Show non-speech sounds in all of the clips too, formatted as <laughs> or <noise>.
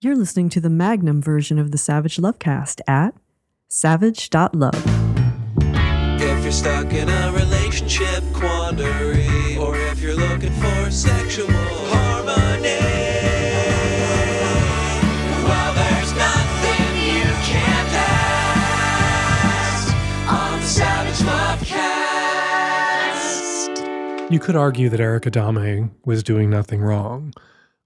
You're listening to the Magnum version of the Savage Lovecast at savage.love. If you're stuck in a relationship quandary, or if you're looking for sexual harmony, well, there's nothing you can't ask on the Savage Lovecast. You could argue that Erick Adame was doing nothing wrong.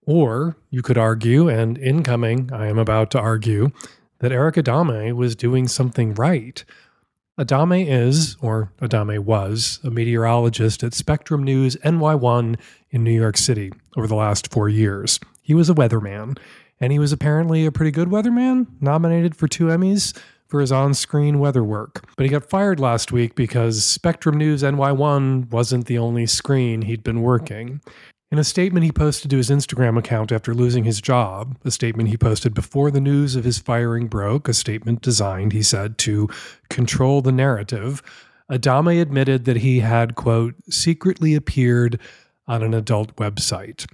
Or you could argue, and incoming, I am about to argue, that Erick Adame was doing something right. Adame is, or Adame was, a meteorologist at Spectrum News NY1 in New York City over the last four years. He was a weatherman, and he was apparently a pretty good weatherman, nominated for two Emmys for his on screen weather work. But he got fired last week because Spectrum News NY1 wasn't the only screen he'd been working. In a statement he posted to his Instagram account after losing his job, a statement he posted before the news of his firing broke, a statement designed, he said, to control the narrative, Adame admitted that he had, quote, secretly appeared on an adult website.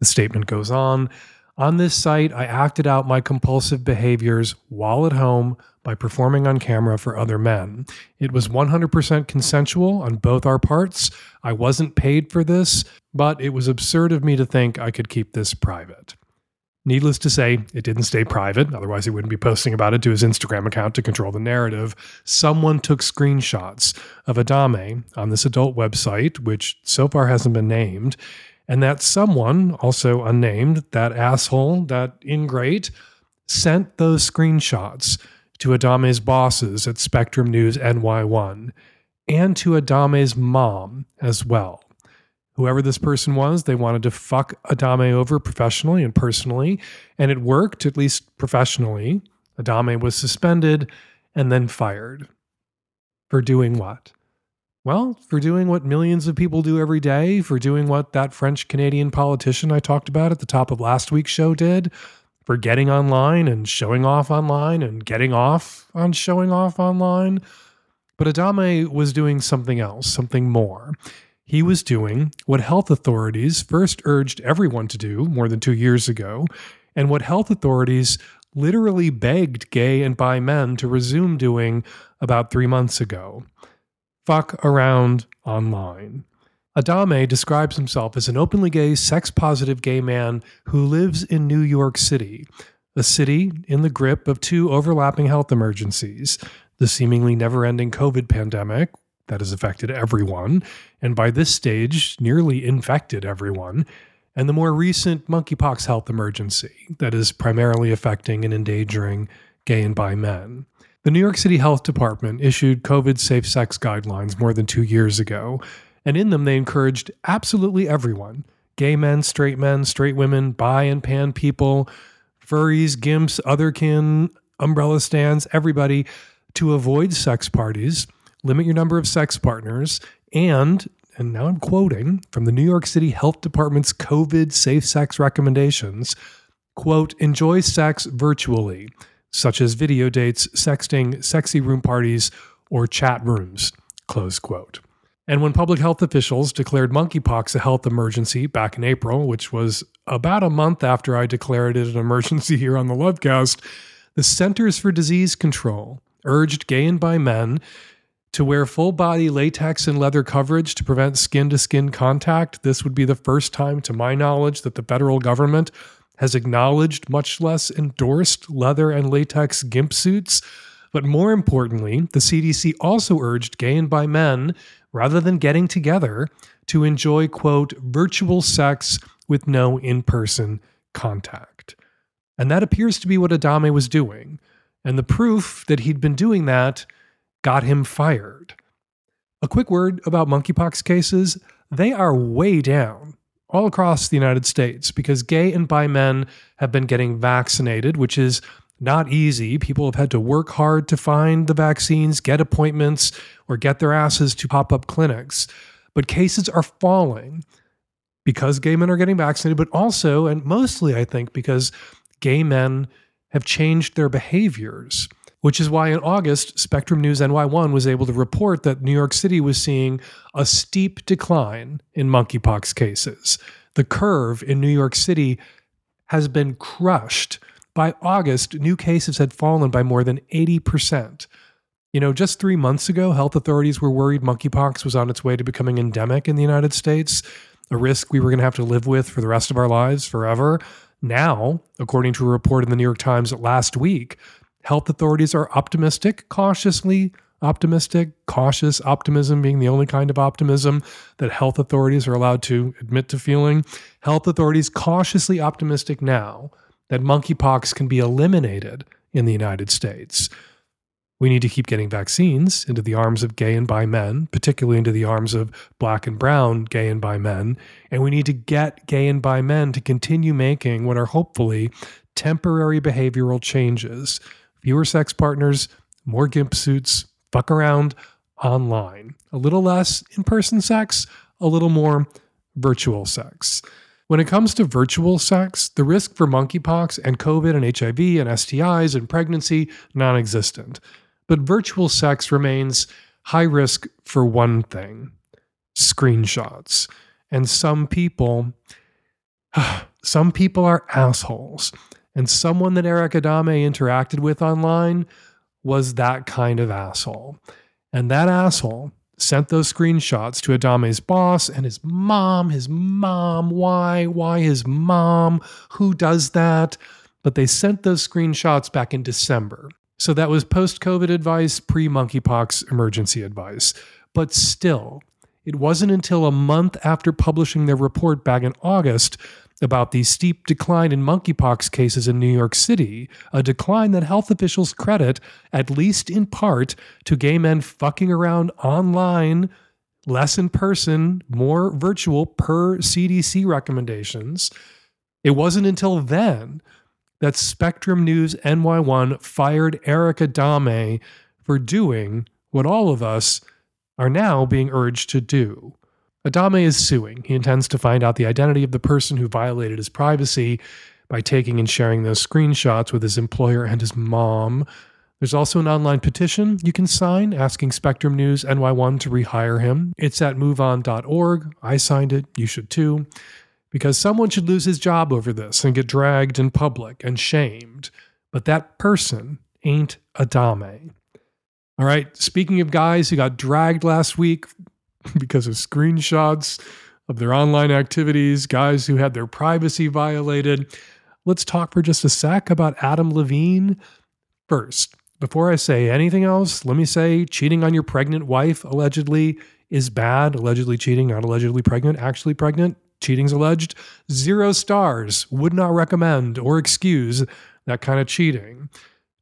The statement goes on On this site, I acted out my compulsive behaviors while at home by performing on camera for other men. It was 100% consensual on both our parts. I wasn't paid for this, but it was absurd of me to think I could keep this private. Needless to say, it didn't stay private, otherwise, he wouldn't be posting about it to his Instagram account to control the narrative. Someone took screenshots of Adame on this adult website, which so far hasn't been named, and that someone, also unnamed, that asshole, that ingrate, sent those screenshots to Adame's bosses at Spectrum News NY1 and to Adame's mom as well. Whoever this person was, they wanted to fuck Adame over professionally and personally, and it worked, at least professionally. Adame was suspended and then fired. For doing what? Well, for doing what millions of people do every day, for doing what that French Canadian politician I talked about at the top of last week's show did, for getting online and showing off online and getting off on showing off online. But Adame was doing something else, something more. He was doing what health authorities first urged everyone to do more than two years ago, and what health authorities literally begged gay and bi men to resume doing about three months ago fuck around online. Adame describes himself as an openly gay, sex positive gay man who lives in New York City, a city in the grip of two overlapping health emergencies the seemingly never ending COVID pandemic that has affected everyone, and by this stage, nearly infected everyone, and the more recent monkeypox health emergency that is primarily affecting and endangering gay and bi men. The New York City Health Department issued COVID safe sex guidelines more than two years ago, and in them they encouraged absolutely everyone gay men, straight men, straight women, bi and pan people, furries, gimps, otherkin, umbrella stands, everybody to avoid sex parties, limit your number of sex partners, and and now I'm quoting from the New York City Health Department's COVID safe sex recommendations, quote, enjoy sex virtually, such as video dates, sexting, sexy room parties, or chat rooms, close quote. And when public health officials declared monkeypox a health emergency back in April, which was about a month after I declared it an emergency <laughs> here on the Lovecast, the Centers for Disease Control urged gay and bi men to wear full body latex and leather coverage to prevent skin to skin contact. This would be the first time, to my knowledge, that the federal government has acknowledged, much less endorsed, leather and latex gimp suits. But more importantly, the CDC also urged gay and bi men, rather than getting together, to enjoy, quote, virtual sex with no in person contact. And that appears to be what Adame was doing. And the proof that he'd been doing that got him fired. A quick word about monkeypox cases they are way down all across the United States because gay and bi men have been getting vaccinated, which is not easy. People have had to work hard to find the vaccines, get appointments, or get their asses to pop up clinics. But cases are falling because gay men are getting vaccinated, but also, and mostly, I think, because gay men have changed their behaviors, which is why in August, Spectrum News NY1 was able to report that New York City was seeing a steep decline in monkeypox cases. The curve in New York City has been crushed. By August, new cases had fallen by more than 80%. You know, just three months ago, health authorities were worried monkeypox was on its way to becoming endemic in the United States, a risk we were going to have to live with for the rest of our lives forever. Now, according to a report in the New York Times last week, health authorities are optimistic, cautiously optimistic, cautious optimism being the only kind of optimism that health authorities are allowed to admit to feeling. Health authorities cautiously optimistic now that monkeypox can be eliminated in the United States. We need to keep getting vaccines into the arms of gay and bi men, particularly into the arms of black and brown gay and bi men. And we need to get gay and bi men to continue making what are hopefully temporary behavioral changes fewer sex partners, more gimp suits, fuck around online. A little less in person sex, a little more virtual sex. When it comes to virtual sex, the risk for monkeypox and COVID and HIV and STIs and pregnancy non existent. But virtual sex remains high risk for one thing screenshots. And some people, <sighs> some people are assholes. And someone that Erick Adame interacted with online was that kind of asshole. And that asshole sent those screenshots to Adame's boss and his mom, his mom. Why? Why his mom? Who does that? But they sent those screenshots back in December. So that was post COVID advice, pre monkeypox emergency advice. But still, it wasn't until a month after publishing their report back in August about the steep decline in monkeypox cases in New York City, a decline that health officials credit, at least in part, to gay men fucking around online, less in person, more virtual per CDC recommendations. It wasn't until then that Spectrum News NY1 fired Erica Adame for doing what all of us are now being urged to do Adame is suing. He intends to find out the identity of the person who violated his privacy by taking and sharing those screenshots with his employer and his mom. There's also an online petition you can sign asking Spectrum News NY1 to rehire him. It's at moveon.org. I signed it. You should too. Because someone should lose his job over this and get dragged in public and shamed. But that person ain't Adame. All right, speaking of guys who got dragged last week <laughs> because of screenshots of their online activities, guys who had their privacy violated. Let's talk for just a sec about Adam Levine. First, before I say anything else, let me say cheating on your pregnant wife allegedly is bad. Allegedly cheating, not allegedly pregnant, actually pregnant. Cheating's alleged. Zero stars. Would not recommend or excuse that kind of cheating.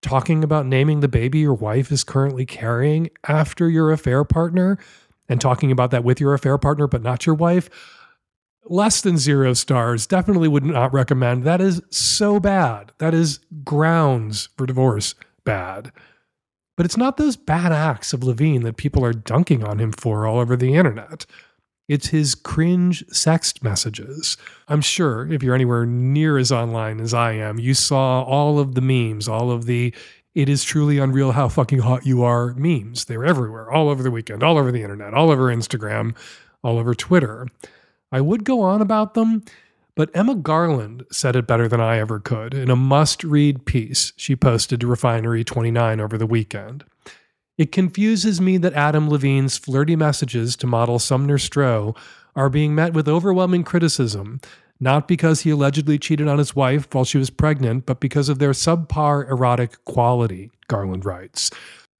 Talking about naming the baby your wife is currently carrying after your affair partner and talking about that with your affair partner, but not your wife, less than zero stars. Definitely would not recommend. That is so bad. That is grounds for divorce bad. But it's not those bad acts of Levine that people are dunking on him for all over the internet. It's his cringe sext messages. I'm sure if you're anywhere near as online as I am, you saw all of the memes, all of the it is truly unreal how fucking hot you are memes. They're everywhere, all over the weekend, all over the internet, all over Instagram, all over Twitter. I would go on about them, but Emma Garland said it better than I ever could in a must read piece she posted to Refinery 29 over the weekend. It confuses me that Adam Levine's flirty messages to model Sumner Stroh are being met with overwhelming criticism not because he allegedly cheated on his wife while she was pregnant, but because of their subpar erotic quality, Garland writes.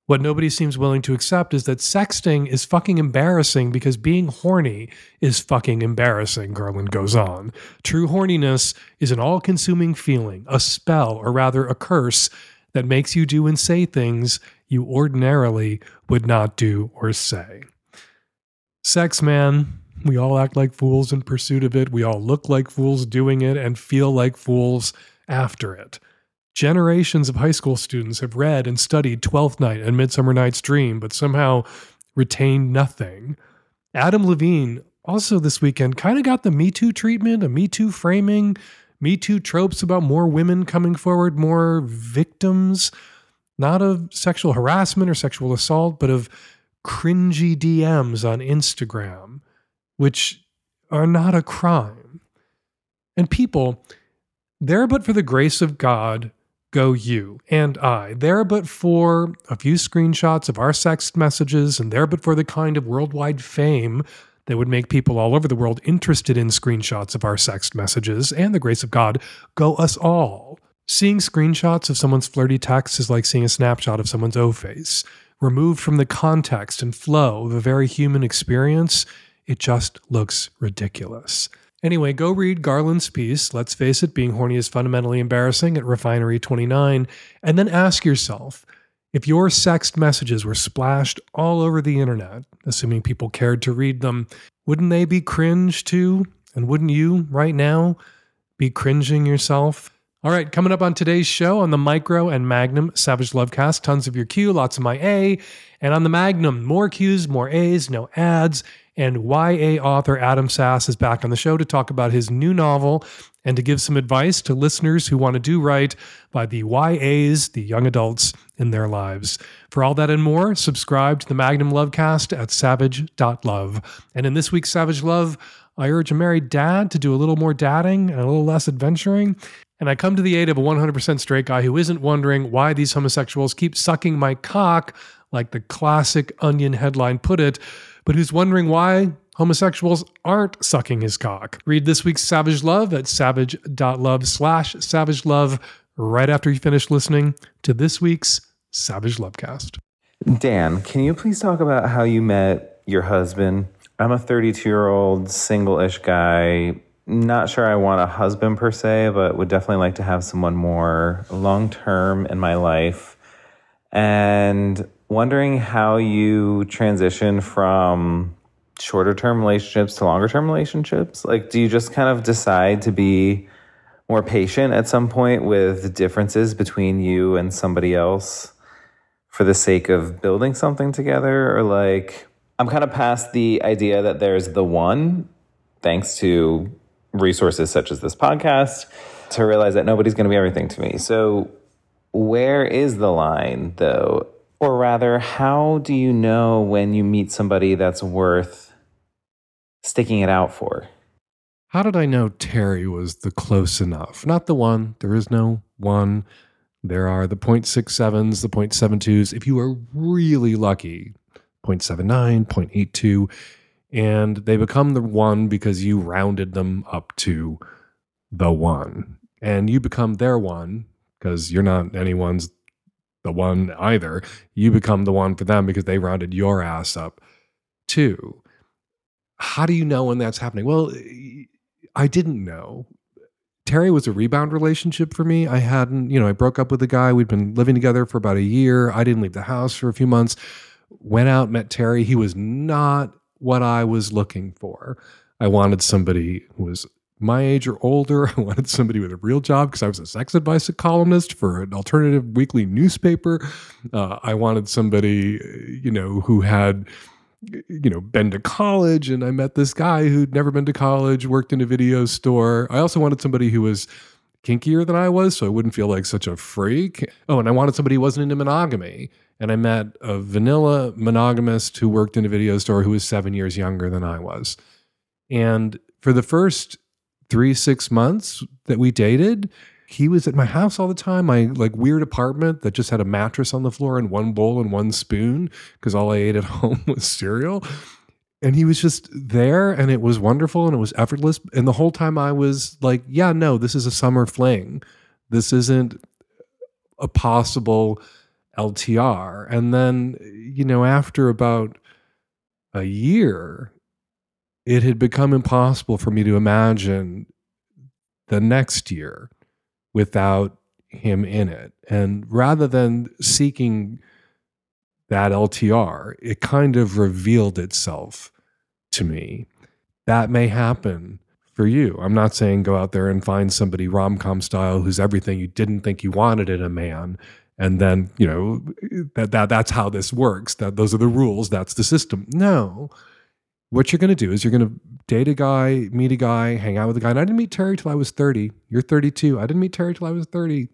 What nobody seems willing to accept is that sexting is fucking embarrassing because being horny is fucking embarrassing, Garland goes on. True horniness is an all consuming feeling, a spell, or rather a curse, that makes you do and say things you ordinarily would not do or say. Sex, man, we all act like fools in pursuit of it. We all look like fools doing it and feel like fools after it. Generations of high school students have read and studied Twelfth Night and Midsummer Night's Dream, but somehow retained nothing. Adam Levine also this weekend kind of got the Me Too treatment, a Me Too framing, Me Too tropes about more women coming forward, more victims, not of sexual harassment or sexual assault, but of cringy DMs on Instagram which are not a crime. And people, There but for the grace of God go you and I. There but for a few screenshots of our sext messages, and there but for the kind of worldwide fame that would make people all over the world interested in screenshots of our sext messages and the grace of God, go us all. Seeing screenshots of someone's flirty text is like seeing a snapshot of someone's O face. Removed from the context and flow of a very human experience, it just looks ridiculous. Anyway, go read Garland's piece, Let's Face It, Being Horny is Fundamentally Embarrassing at Refinery 29, and then ask yourself if your sext messages were splashed all over the internet, assuming people cared to read them, wouldn't they be cringe too? And wouldn't you, right now, be cringing yourself? All right, coming up on today's show on the Micro and Magnum Savage Lovecast, tons of your Q, lots of my A. And on the Magnum, more Qs, more As, no ads. And YA author Adam Sass is back on the show to talk about his new novel and to give some advice to listeners who want to do right by the YAs, the young adults in their lives. For all that and more, subscribe to the Magnum Lovecast at savage.love. And in this week's Savage Love, I urge a married dad to do a little more dadding and a little less adventuring. And I come to the aid of a 100% straight guy who isn't wondering why these homosexuals keep sucking my cock, like the classic Onion headline put it, but who's wondering why homosexuals aren't sucking his cock. Read this week's Savage Love at savage.love slash savage love right after you finish listening to this week's Savage Lovecast. Dan, can you please talk about how you met your husband? I'm a 32 year old single ish guy. Not sure I want a husband per se, but would definitely like to have someone more long term in my life. And wondering how you transition from shorter term relationships to longer term relationships. Like, do you just kind of decide to be more patient at some point with differences between you and somebody else for the sake of building something together? Or like, I'm kind of past the idea that there's the one, thanks to resources such as this podcast, to realize that nobody's going to be everything to me. So, where is the line though? Or rather, how do you know when you meet somebody that's worth sticking it out for? How did I know Terry was the close enough? Not the one. There is no one. There are the 0.67s, the 0.72s. If you are really lucky, 0.79, 0.82, and they become the one because you rounded them up to the one. And you become their one because you're not anyone's the one either. You become the one for them because they rounded your ass up too. How do you know when that's happening? Well, I didn't know. Terry was a rebound relationship for me. I hadn't, you know, I broke up with a guy. We'd been living together for about a year. I didn't leave the house for a few months. Went out, met Terry. He was not what I was looking for. I wanted somebody who was my age or older. <laughs> I wanted somebody with a real job because I was a sex advice columnist for an alternative weekly newspaper. Uh, I wanted somebody, you know, who had, you know, been to college. And I met this guy who'd never been to college, worked in a video store. I also wanted somebody who was kinkier than I was, so I wouldn't feel like such a freak. Oh, and I wanted somebody who wasn't into monogamy. And I met a vanilla monogamist who worked in a video store who was seven years younger than I was. And for the first three six months that we dated he was at my house all the time my like weird apartment that just had a mattress on the floor and one bowl and one spoon because all i ate at <laughs> home was cereal. And he was just there and it was wonderful and it was effortless. And the whole time i was like yeah no this is a summer fling. This isn't a possible ltr and then you know after about a year it had become impossible for me to imagine the next year without him in it. And rather than seeking that LTR, it kind of revealed itself to me. That may happen for you. I'm not saying go out there and find somebody rom com style who's everything you didn't think you wanted in a man. And then, you know, that, that that's how this works. That those are the rules. That's the system. No what you're going to do is you're going to date a guy, meet a guy, hang out with a guy. And I didn't meet Terry till I was 30. You're 32. I didn't meet Terry till I was 30.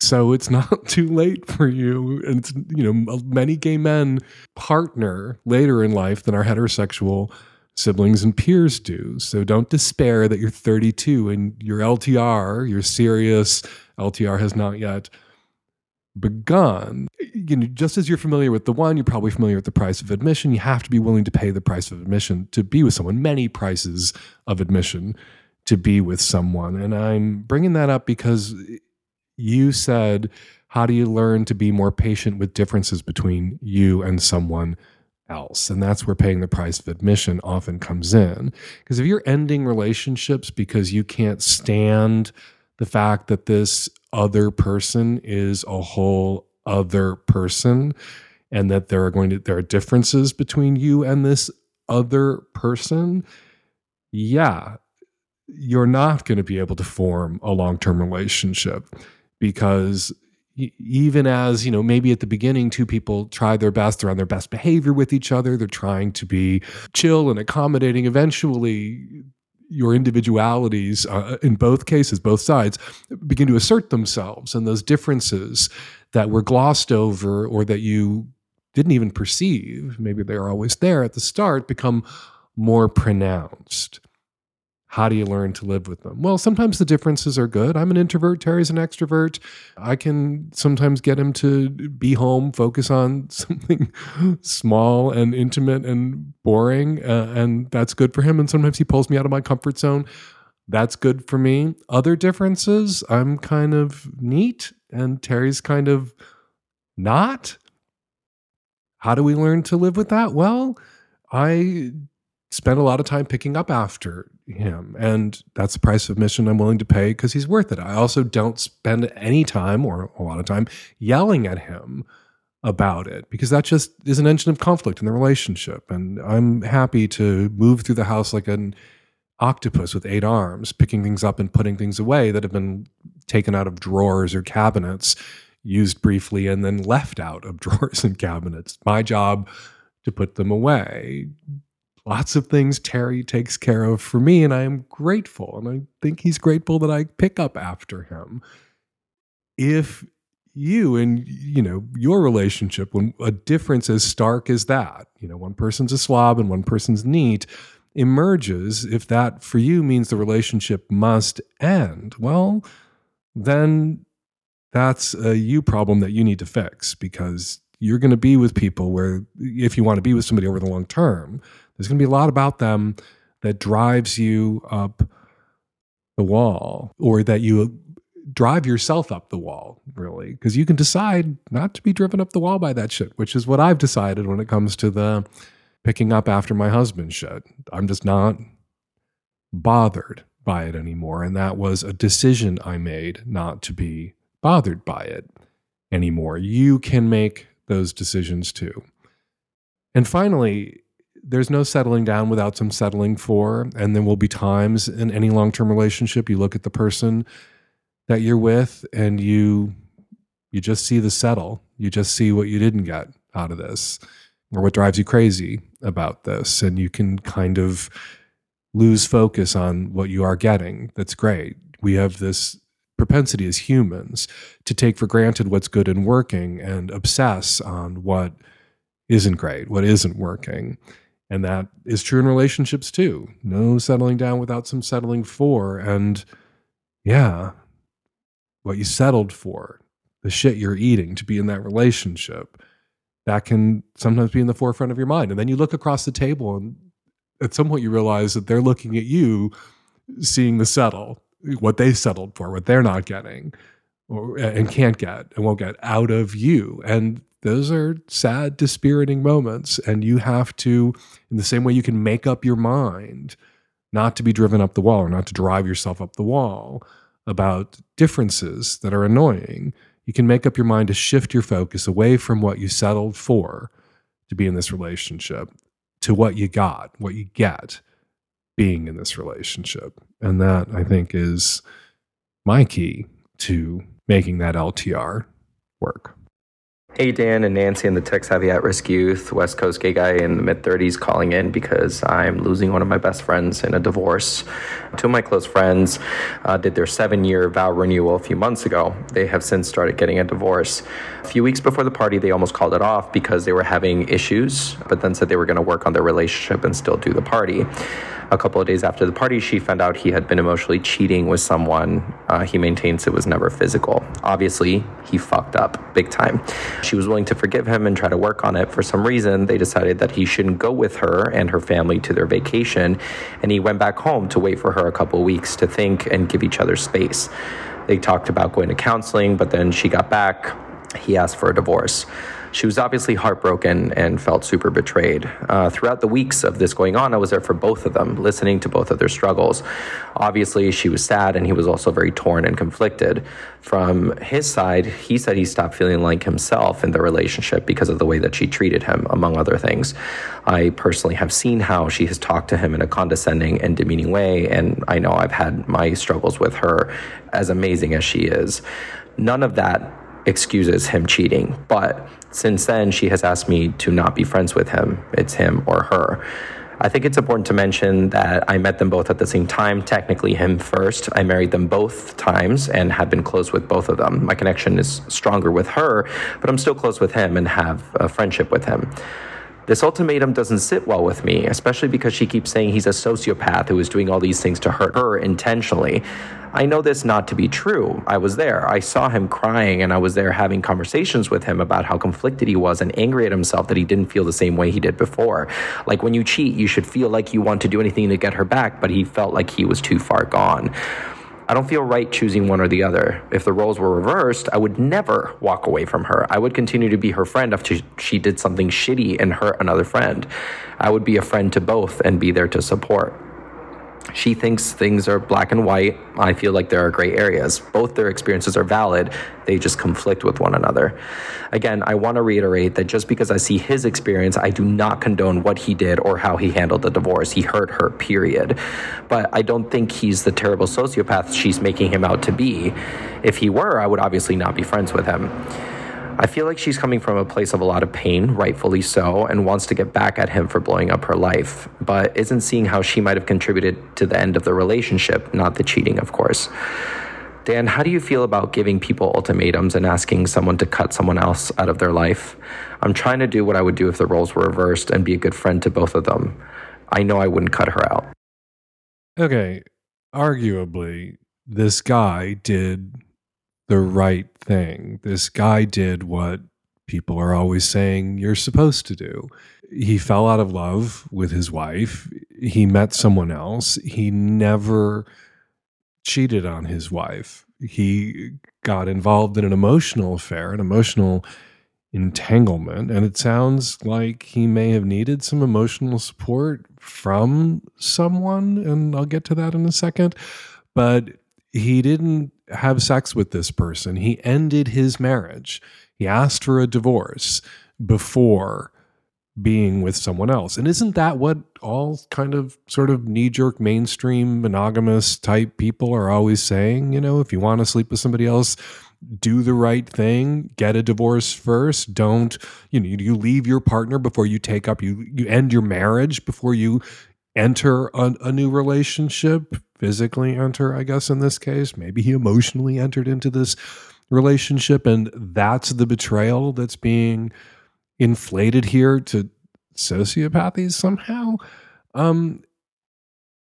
So it's not <laughs> too late for you. And it's, you know, many gay men partner later in life than our heterosexual siblings and peers do. So don't despair that you're 32 and your LTR, your serious LTR has not yet begun. You know, just as you're familiar with the one, you're probably familiar with the price of admission. You have to be willing to pay the price of admission to be with someone, many prices of admission to be with someone. And I'm bringing that up because you said, How do you learn to be more patient with differences between you and someone else? And that's where paying the price of admission often comes in. Because if you're ending relationships because you can't stand the fact that this other person is a whole other person and that there are going to there are differences between you and this other person yeah you're not going to be able to form a long-term relationship because even as you know maybe at the beginning two people try their best they're on their best behavior with each other they're trying to be chill and accommodating eventually your individualities uh, in both cases, both sides, begin to assert themselves, and those differences that were glossed over or that you didn't even perceive, maybe they're always there at the start, become more pronounced. How do you learn to live with them? Well, sometimes the differences are good. I'm an introvert, Terry's an extrovert. I can sometimes get him to be home, focus on <laughs> something small and intimate and boring, uh, and that's good for him. And sometimes he pulls me out of my comfort zone. That's good for me. Other differences, I'm kind of neat, and Terry's kind of not. How do we learn to live with that? Well, I spend a lot of time picking up after him. And that's the price of admission I'm willing to pay because he's worth it. I also don't spend any time or a lot of time yelling at him about it because that just is an engine of conflict in the relationship. And I'm happy to move through the house like an octopus with eight arms, picking things up and putting things away that have been taken out of drawers or cabinets, used briefly, and then left out of <laughs> drawers and cabinets. My job to put them away lots of things Terry takes care of for me, and I am grateful. And I think he's grateful that I pick up after him. If you and you know your relationship when a difference as stark as that you know one person's a slob and one person's neat emerges if that for you means the relationship must end well then that's a you problem that you need to fix because you're going to be with people where if you want to be with somebody over the long term there's going to be a lot about them that drives you up the wall or that you drive yourself up the wall, really, because you can decide not to be driven up the wall by that shit, which is what I've decided when it comes to the picking up after my husband shit. I'm just not bothered by it anymore. And that was a decision I made not to be bothered by it anymore. You can make those decisions too. And finally, there's no settling down without some settling for. And there will be times in any long term relationship you look at the person that you're with and you you just see the settle. You just see what you didn't get out of this or what drives you crazy about this. And you can kind of lose focus on what you are getting. That's great. We have this propensity as humans to take for granted what's good and working and obsess on what isn't great, what isn't working. And that is true in relationships too. No settling down without some settling for. And yeah, what you settled for, the shit you're eating to be in that relationship, that can sometimes be in the forefront of your mind. And then you look across the table and at some point you realize that they're looking at you, seeing the settle, what they settled for, what they're not getting or, and can't get and won't get out of you. And those are sad, dispiriting moments. And you have to, in the same way you can make up your mind not to be driven up the wall or not to drive yourself up the wall about differences that are annoying, you can make up your mind to shift your focus away from what you settled for to be in this relationship to what you got, what you get being in this relationship. And that I think is my key to making that LTR work. Hey, Dan and Nancy and the tech savvy at risk youth, West Coast gay guy in the mid 30s calling in because I'm losing one of my best friends in a divorce. Two of my close friends uh, did their seven year vow renewal a few months ago. They have since started getting a divorce. A few weeks before the party, they almost called it off because they were having issues, but then said they were going to work on their relationship and still do the party. A couple of days after the party, she found out he had been emotionally cheating with someone. Uh, he maintains it was never physical. Obviously, he fucked up big time. She was willing to forgive him and try to work on it. For some reason, they decided that he shouldn't go with her and her family to their vacation, and he went back home to wait for her a couple weeks to think and give each other space. They talked about going to counseling, but then she got back. He asked for a divorce. She was obviously heartbroken and felt super betrayed. Uh, throughout the weeks of this going on, I was there for both of them, listening to both of their struggles. Obviously, she was sad and he was also very torn and conflicted. From his side, he said he stopped feeling like himself in the relationship because of the way that she treated him, among other things. I personally have seen how she has talked to him in a condescending and demeaning way, and I know I've had my struggles with her, as amazing as she is. None of that excuses him cheating. But since then, she has asked me to not be friends with him. It's him or her. I think it's important to mention that I met them both at the same time, technically, him first. I married them both times and have been close with both of them. My connection is stronger with her, but I'm still close with him and have a friendship with him. This ultimatum doesn't sit well with me, especially because she keeps saying he's a sociopath who is doing all these things to hurt her intentionally. I know this not to be true. I was there. I saw him crying and I was there having conversations with him about how conflicted he was and angry at himself that he didn't feel the same way he did before. Like when you cheat, you should feel like you want to do anything to get her back, but he felt like he was too far gone. I don't feel right choosing one or the other. If the roles were reversed, I would never walk away from her. I would continue to be her friend after she did something shitty and hurt another friend. I would be a friend to both and be there to support. She thinks things are black and white. I feel like there are gray areas. Both their experiences are valid, they just conflict with one another. Again, I want to reiterate that just because I see his experience, I do not condone what he did or how he handled the divorce. He hurt her, period. But I don't think he's the terrible sociopath she's making him out to be. If he were, I would obviously not be friends with him. I feel like she's coming from a place of a lot of pain, rightfully so, and wants to get back at him for blowing up her life, but isn't seeing how she might have contributed to the end of the relationship, not the cheating, of course. Dan, how do you feel about giving people ultimatums and asking someone to cut someone else out of their life? I'm trying to do what I would do if the roles were reversed and be a good friend to both of them. I know I wouldn't cut her out. Okay, arguably, this guy did the right thing. This guy did what people are always saying you're supposed to do. He fell out of love with his wife. He met someone else. He never cheated on his wife. He got involved in an emotional affair, an emotional entanglement. And it sounds like he may have needed some emotional support from someone. And I'll get to that in a second. But he didn't have sex with this person. He ended his marriage. He asked for a divorce before being with someone else. And isn't that what all kind of sort of knee jerk mainstream monogamous type people are always saying? You know, if you want to sleep with somebody else, do the right thing, get a divorce first. Don't, you know, you leave your partner before you take up, you, you end your marriage before you enter a, a new relationship physically enter, I guess, in this case. Maybe he emotionally entered into this relationship, and that's the betrayal that's being inflated here to sociopathy somehow. Um,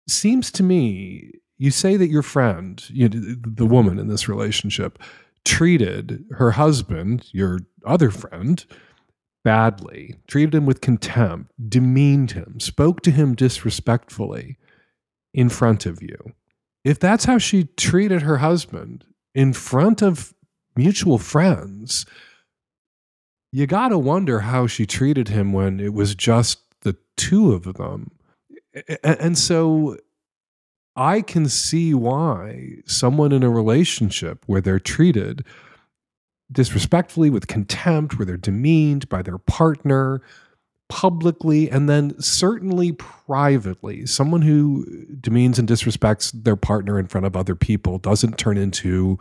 seems to me, you say that your friend, you know, the woman in this relationship, treated her husband, your other friend, badly, treated him with contempt, demeaned him, spoke to him disrespectfully in front of you. If that's how she treated her husband in front of mutual friends, you got to wonder how she treated him when it was just the two of them. And so I can see why someone in a relationship where they're treated disrespectfully with contempt, where they're demeaned by their partner, publicly and then certainly privately. Someone who demeans and disrespects their partner in front of other people doesn't turn into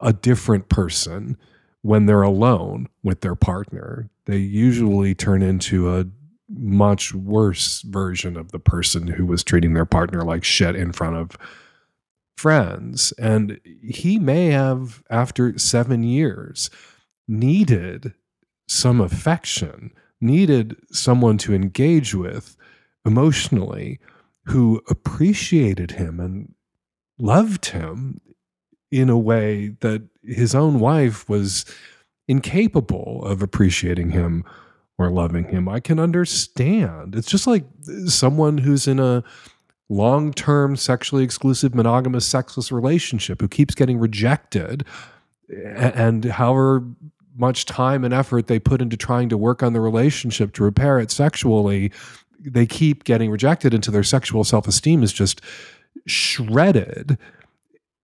a different person when they're alone with their partner, they usually turn into a much worse version of the person who was treating their partner like shit in front of friends. And he may have, after seven years, needed some affection, needed someone to engage with emotionally who appreciated him and loved him in a way that his own wife was incapable of appreciating him or loving him. I can understand. It's just like someone who's in a long term sexually exclusive, monogamous, sexless relationship who keeps getting rejected. And however much time and effort they put into trying to work on the relationship to repair it sexually, they keep getting rejected until their sexual self esteem is just shredded.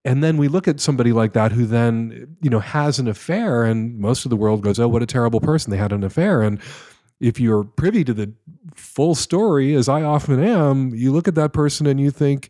And then we look at somebody like that who then you know has an affair and most of the world goes oh what a terrible person they had an affair. And if you're privy to the full story as i often am you look at that person and you think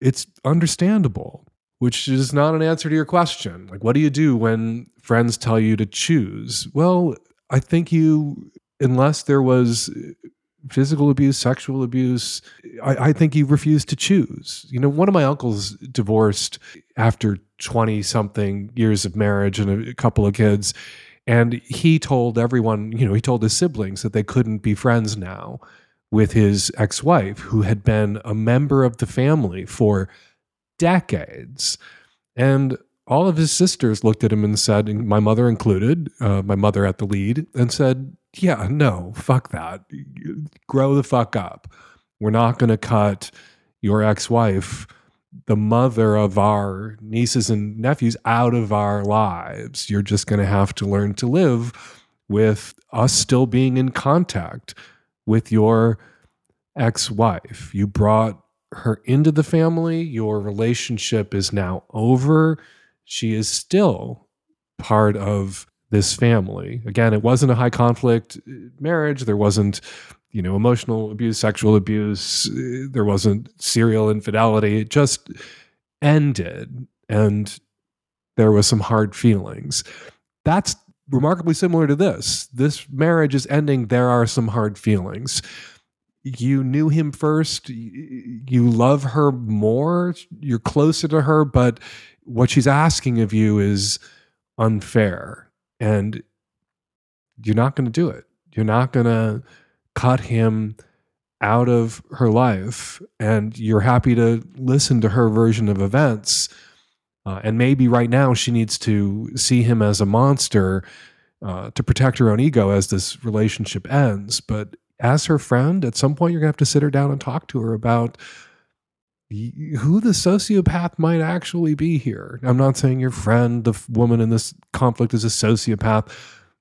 it's understandable which is not an answer to your question like what do you do when friends tell you to choose well i think you unless there was uh, physical abuse, sexual abuse. I, I, think you refuse to choose. You know, one of my uncles divorced after 20 something years of marriage and a couple of kids. And he told everyone, you know, he told his siblings that they couldn't be friends now with his ex wife, who had been a member of the family for decades. And all of his sisters looked at him and said, my mother included, uh, my mother at the lead, and said, yeah, no, fuck that. Grow the fuck up. We're not going to cut your ex wife, the mother of our nieces and nephews, out of our lives. You're just going to have to learn to live with us still being in contact with your ex wife. You brought her into the family. Your relationship is now over. She is still part of this family. Again, it wasn't a high conflict uh, marriage. There wasn't, you know, emotional abuse, sexual abuse. Uh, there wasn't serial infidelity. It just ended and there was some hard feelings. That's remarkably similar to this. This marriage is ending. There are some hard feelings. You knew him first. You love her more. You're closer to her, but what she's asking of you is unfair and you're not going to do it. You're not going to cut him out of her life, and you're happy to listen to her version of events. Uh, and maybe right now she needs to see him as a monster uh, to protect her own ego as this relationship ends. But as her friend, at some point, you're going to have to sit her down and talk to her about who the sociopath might actually be here. I'm not saying your friend, the woman in this conflict, is a sociopath,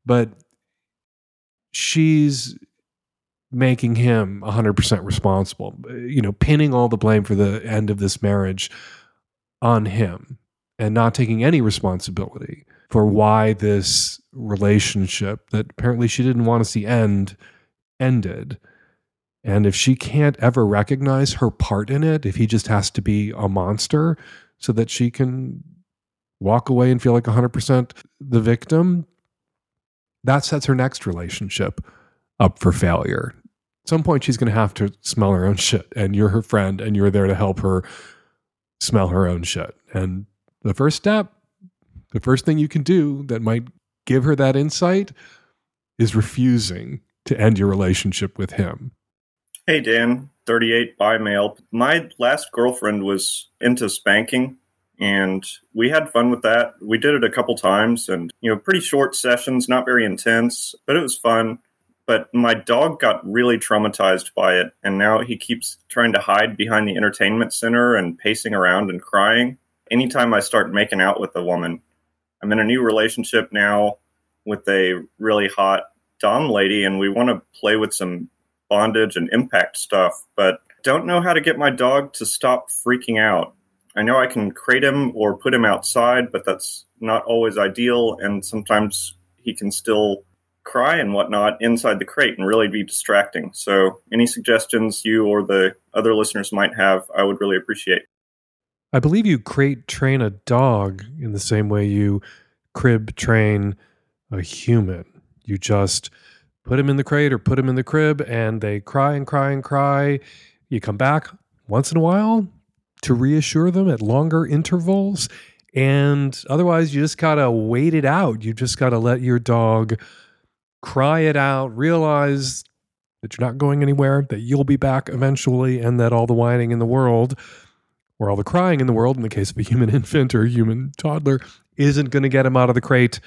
but she's making him 100% responsible, uh, you know, pinning all the blame for the end of this marriage on him and not taking any responsibility for why this relationship that apparently she didn't want to see end ended and if she can't ever recognize her part in it, if he just has to be a monster so that she can walk away and feel like 100% the victim, that sets her next relationship up for failure. At some point, she's going to have to smell her own shit, and you're her friend, and you're there to help her smell her own shit. And the first step, the first thing you can do that might give her that insight is refusing to end your relationship with him. Hey, Dan, 38 bi male. My last girlfriend was into spanking and we had fun with that. We did it a couple times and, you know, pretty short sessions, not very intense, but it was fun. But my dog got really traumatized by it and now he keeps trying to hide behind the entertainment center and pacing around and crying. Anytime I start making out with a woman, I'm in a new relationship now with a really hot Dom lady and we want to play with some bondage and impact stuff, but don't know how to get my dog to stop freaking out. I know I can crate him or put him outside, but that's not always ideal, and sometimes he can still cry and whatnot inside the crate and really be distracting. So, any suggestions you or the other listeners might have, I would really appreciate. I believe you crate train a dog in the same way you crib train a human. You just put them in the crate or put them in the crib and they cry and cry and cry. You come back once in a while to reassure them at longer intervals. And otherwise, you just got to wait it out. You just got to let your dog cry it out, realize that you're not going anywhere, that you'll be back eventually, and that all the whining in the world or all the crying in the world, in the case of a human <laughs> infant or human toddler, isn't going to get him out of the crate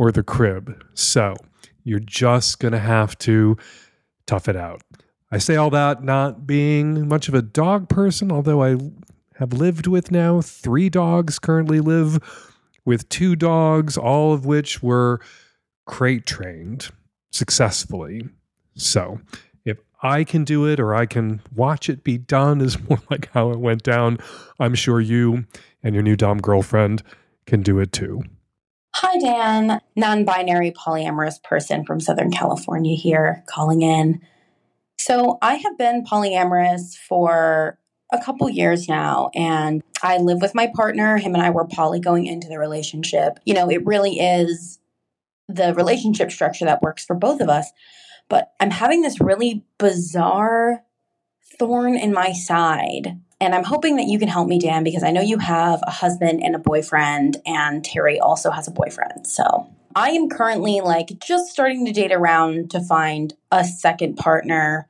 or the crib. So you're just going to have to tough it out. I say all that not being much of a dog person, although I have lived with now three dogs, currently live with two dogs, all of which were crate trained successfully. So if I can do it or I can watch it be done, is <laughs> more like how it went down. I'm sure you and your new Dom girlfriend can do it too. Hi, Dan. Non binary polyamorous person from Southern California here calling in. So, I have been polyamorous for a couple years now, and I live with my partner. Him and I were poly going into the relationship. You know, it really is the relationship structure that works for both of us. But I'm having this really bizarre thorn in my side and I'm hoping that you can help me, Dan, because I know you have a husband and a boyfriend, and Terry also has a boyfriend. So I am currently like just starting to date around to find a second partner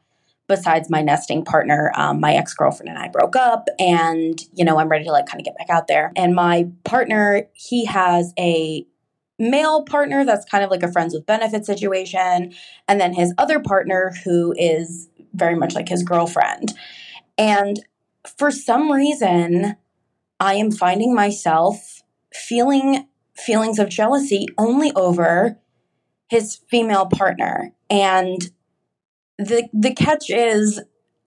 besides my nesting partner. Um, my ex girlfriend and I broke up, and you know, I'm ready to like kind of get back out there. And my partner, he has a male partner that's kind of like a friends with benefits situation, and then his other partner who is very much like his girlfriend. And for some reason, I am finding myself feeling feelings of jealousy only over his female partner. And the the catch is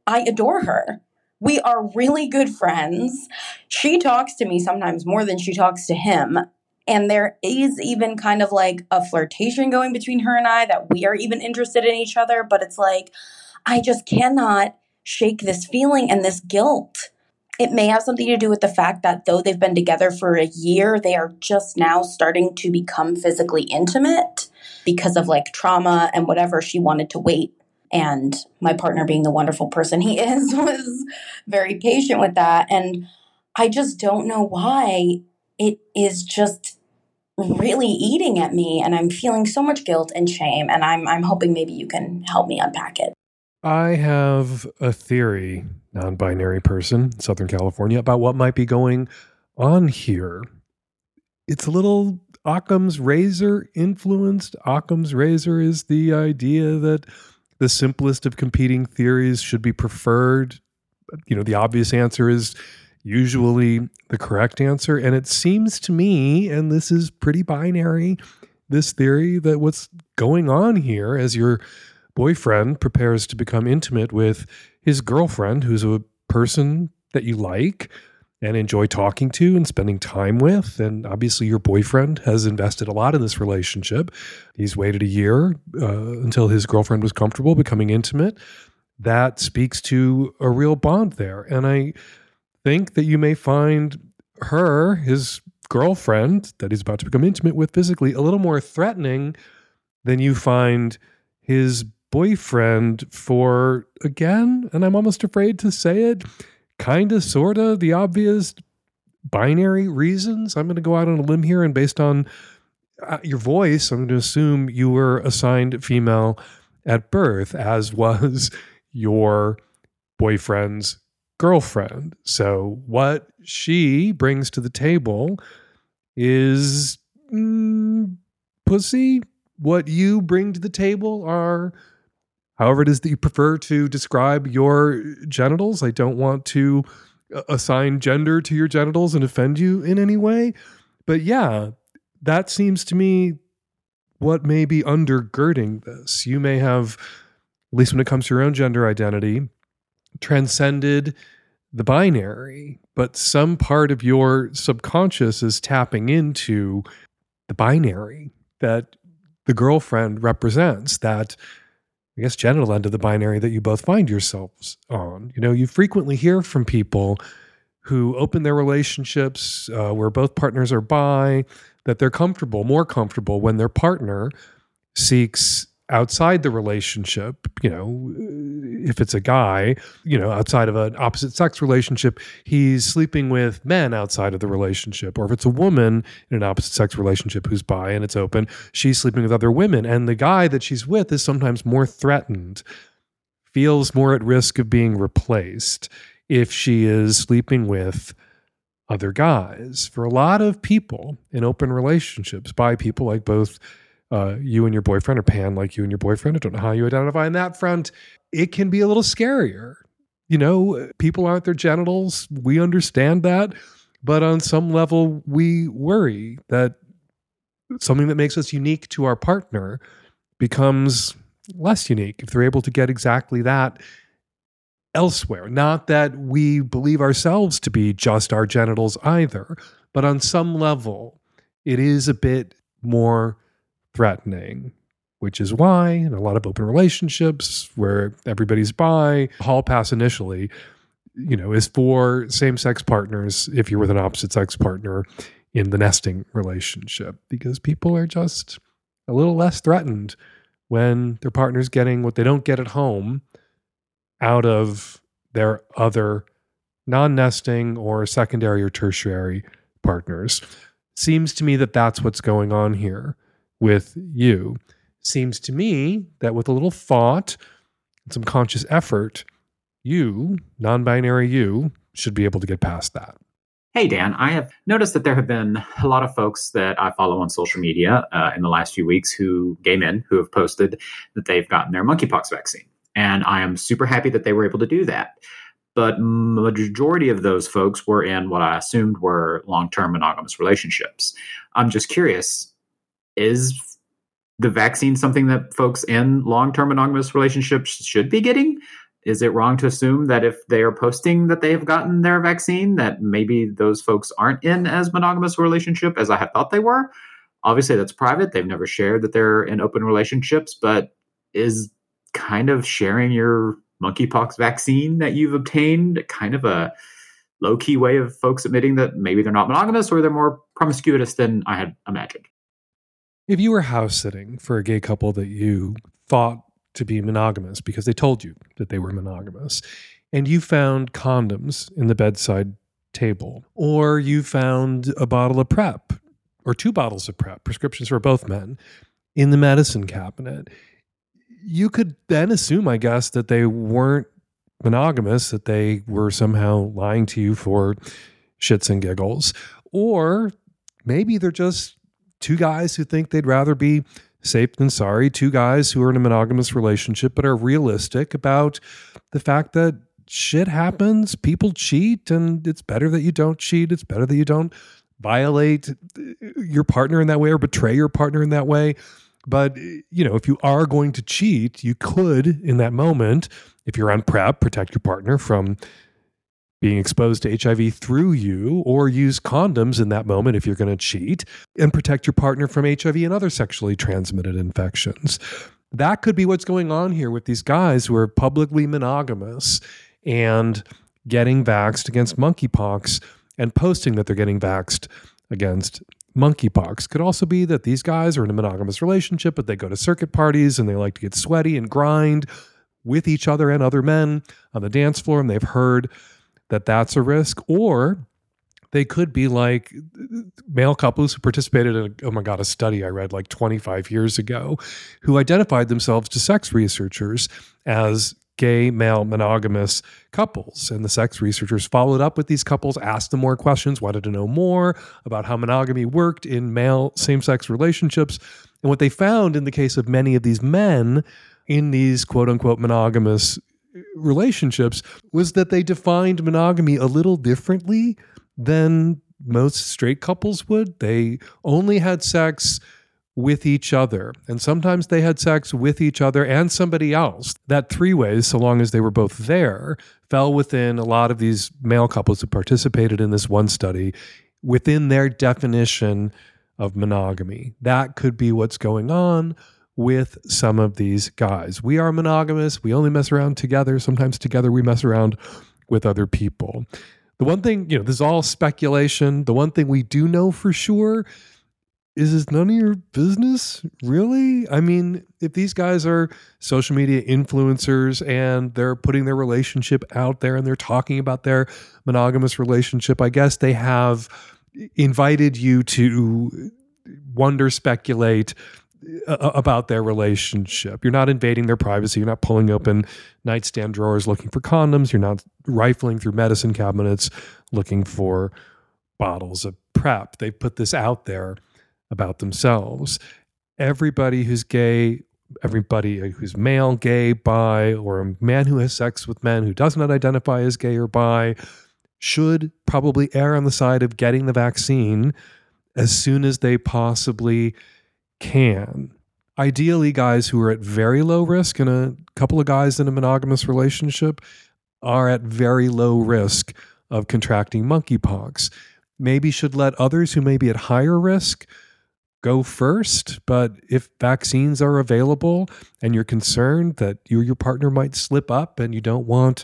I adore her. We are really good friends. She talks to me sometimes more than she talks to him. And there is even kind of like a flirtation going between her and I that we are even interested in each other. But it's like, I just cannot shake this feeling and this guilt. It may have something to do with the fact that though they've been together for a year, they are just now starting to become physically intimate because of like trauma and whatever she wanted to wait. And my partner, being the wonderful person he <laughs> is, was very patient with that. And I just don't know why it is just really eating at me and I'm feeling so much guilt and shame and I'm I'm hoping maybe you can help me unpack it. I have a theory, non binary person, Southern California, about what might be going on here. It's a little Occam's razor influenced. Occam's razor is the idea that the simplest of competing theories should be preferred. You know, the obvious answer is usually the correct answer. And it seems to me, and this is pretty binary, this theory that what's going on here as you're boyfriend prepares to become intimate with his girlfriend, who's a person that you like and enjoy talking to and spending time with. And obviously, your boyfriend has invested a lot in this relationship. He's waited a year uh, until his girlfriend was comfortable becoming intimate. That speaks to a real bond there. And I think that you may find her, his girlfriend that he's about to become intimate with physically, a little more threatening than you find his boyfriend for, again, and I'm almost afraid to say it, kind of, sort of the obvious binary reasons. I'm going to go out on a limb here, and based on uh, your voice, I'm going to assume you were assigned female at birth, as was your boyfriend's girlfriend. So, what she brings to the table is mm, pussy. What you bring to the table are however it is that you prefer to describe your genitals. I don't want to uh, assign gender to your genitals and offend you in any way. But yeah, that seems to me what may be undergirding this. You may have, at least when it comes to your own gender identity, transcended the binary, but some part of your subconscious is tapping into the binary that the girlfriend represents, that I guess, genital end of the binary that you both find yourselves on. You know, you frequently hear from people who open their relationships uh, where both partners are bi, that they're comfortable, more comfortable when their partner seeks outside the relationship, you know, if it's a guy, you know, outside of an opposite sex relationship, he's sleeping with men outside of the relationship. Or if it's a woman in an opposite sex relationship who's bi and it's open, she's sleeping with other women. And the guy that she's with is sometimes more threatened, feels more at risk of being replaced if she is sleeping with other guys. For a lot of people in open relationships, by people like both uh, you and your boyfriend or pan like you and your boyfriend. I don't know how you identify in that front. It can be a little scarier. You know, people aren't their genitals. We understand that. But on some level, we worry that something that makes us unique to our partner becomes less unique if they're able to get exactly that elsewhere. Not that we believe ourselves to be just our genitals either, but on some level, it is a bit more threatening, which is why in a lot of open relationships where everybody's bi, hall pass initially, you know, is for same sex partners if you're with an opposite sex partner in the nesting relationship because people are just a little less threatened when their partner's getting what they don't get at home out of their other non nesting or secondary or tertiary partners. Seems to me that that's what's going on here with you. Seems to me that with a little thought and some conscious effort, you, non binary you, should be able to get past that. Hey, Dan, I have noticed that there have been a lot of folks that I follow on social media uh, in the last few weeks who, gay men, who have posted that they've gotten their monkeypox vaccine. And I am super happy that they were able to do that. But majority of those folks were in what I assumed were long-term monogamous relationships. I'm just curious, is the vaccine something that folks in long-term monogamous relationships should be getting? Is it wrong to assume that if they are posting that they have gotten their vaccine, that maybe those folks aren't in as monogamous relationship as I had thought they were? Obviously, that's private. They've never shared that they're in open relationships, but is kind of sharing your monkeypox vaccine that you've obtained kind of a low key way of folks admitting that maybe they're not monogamous or they're more promiscuous than I had imagined? If you were house sitting for a gay couple that you thought to be monogamous because they told you that they were monogamous, and you found condoms in the bedside table, or you found a bottle of PrEP or two bottles of PrEP, prescriptions for both men, in the medicine cabinet, you could then assume, I guess, that they weren't monogamous, that they were somehow lying to you for shits and giggles, or maybe they're just two guys who think they'd rather be safe than sorry, two guys who are in a monogamous relationship but are realistic about the fact that shit happens, people cheat, and it's better that you don't cheat. It's better that you don't violate your partner in that way or betray your partner in that way. But, you know, if you are going to cheat, you could, in that moment, if you're on PrEP, protect your partner from being exposed to HIV through you, or use condoms in that moment if you're going to cheat, and protect your partner from HIV and other sexually transmitted infections. That could be what's going on here with these guys who are publicly monogamous and getting vaxxed against monkeypox and posting that they're getting vaxxed against monkeypox. Could also be that these guys are in a monogamous relationship, but they go to circuit parties and they like to get sweaty and grind with each other and other men on the dance floor, and they've heard that that's a risk, or they could be like male couples who participated in, a, oh my God, a study I read like 25 years ago, who identified themselves to sex researchers as gay male monogamous couples. And the sex researchers followed up with these couples, asked them more questions, wanted to know more about how monogamy worked in male same sex relationships. And what they found in the case of many of these men in these quote unquote monogamous relationships was that they defined monogamy a little differently than most straight couples would. They only had sex with each other. And sometimes they had sex with each other and somebody else. That three ways, so long as they were both there, fell within a lot of these male couples who participated in this one study within their definition of monogamy. That could be what's going on with some of these guys. We are monogamous. We only mess around together. Sometimes together we mess around with other people. The one thing, you know, this is all speculation. The one thing we do know for sure is it's none of your business, really? I mean, if these guys are social media influencers and they're putting their relationship out there and they're talking about their monogamous relationship, I guess they have invited you to wonder, speculate about their relationship. You're not invading their privacy. You're not pulling open nightstand drawers looking for condoms. You're not rifling through medicine cabinets looking for bottles of PrEP. They put this out there about themselves. Everybody who's gay, everybody who's male, gay, bi, or a man who has sex with men who does not identify as gay or bi should probably err on the side of getting the vaccine as soon as they possibly can. Ideally, guys who are at very low risk, and a couple of guys in a monogamous relationship are at very low risk of contracting monkeypox. Maybe should let others who may be at higher risk go first. But if vaccines are available and you're concerned that you or your partner might slip up and you don't want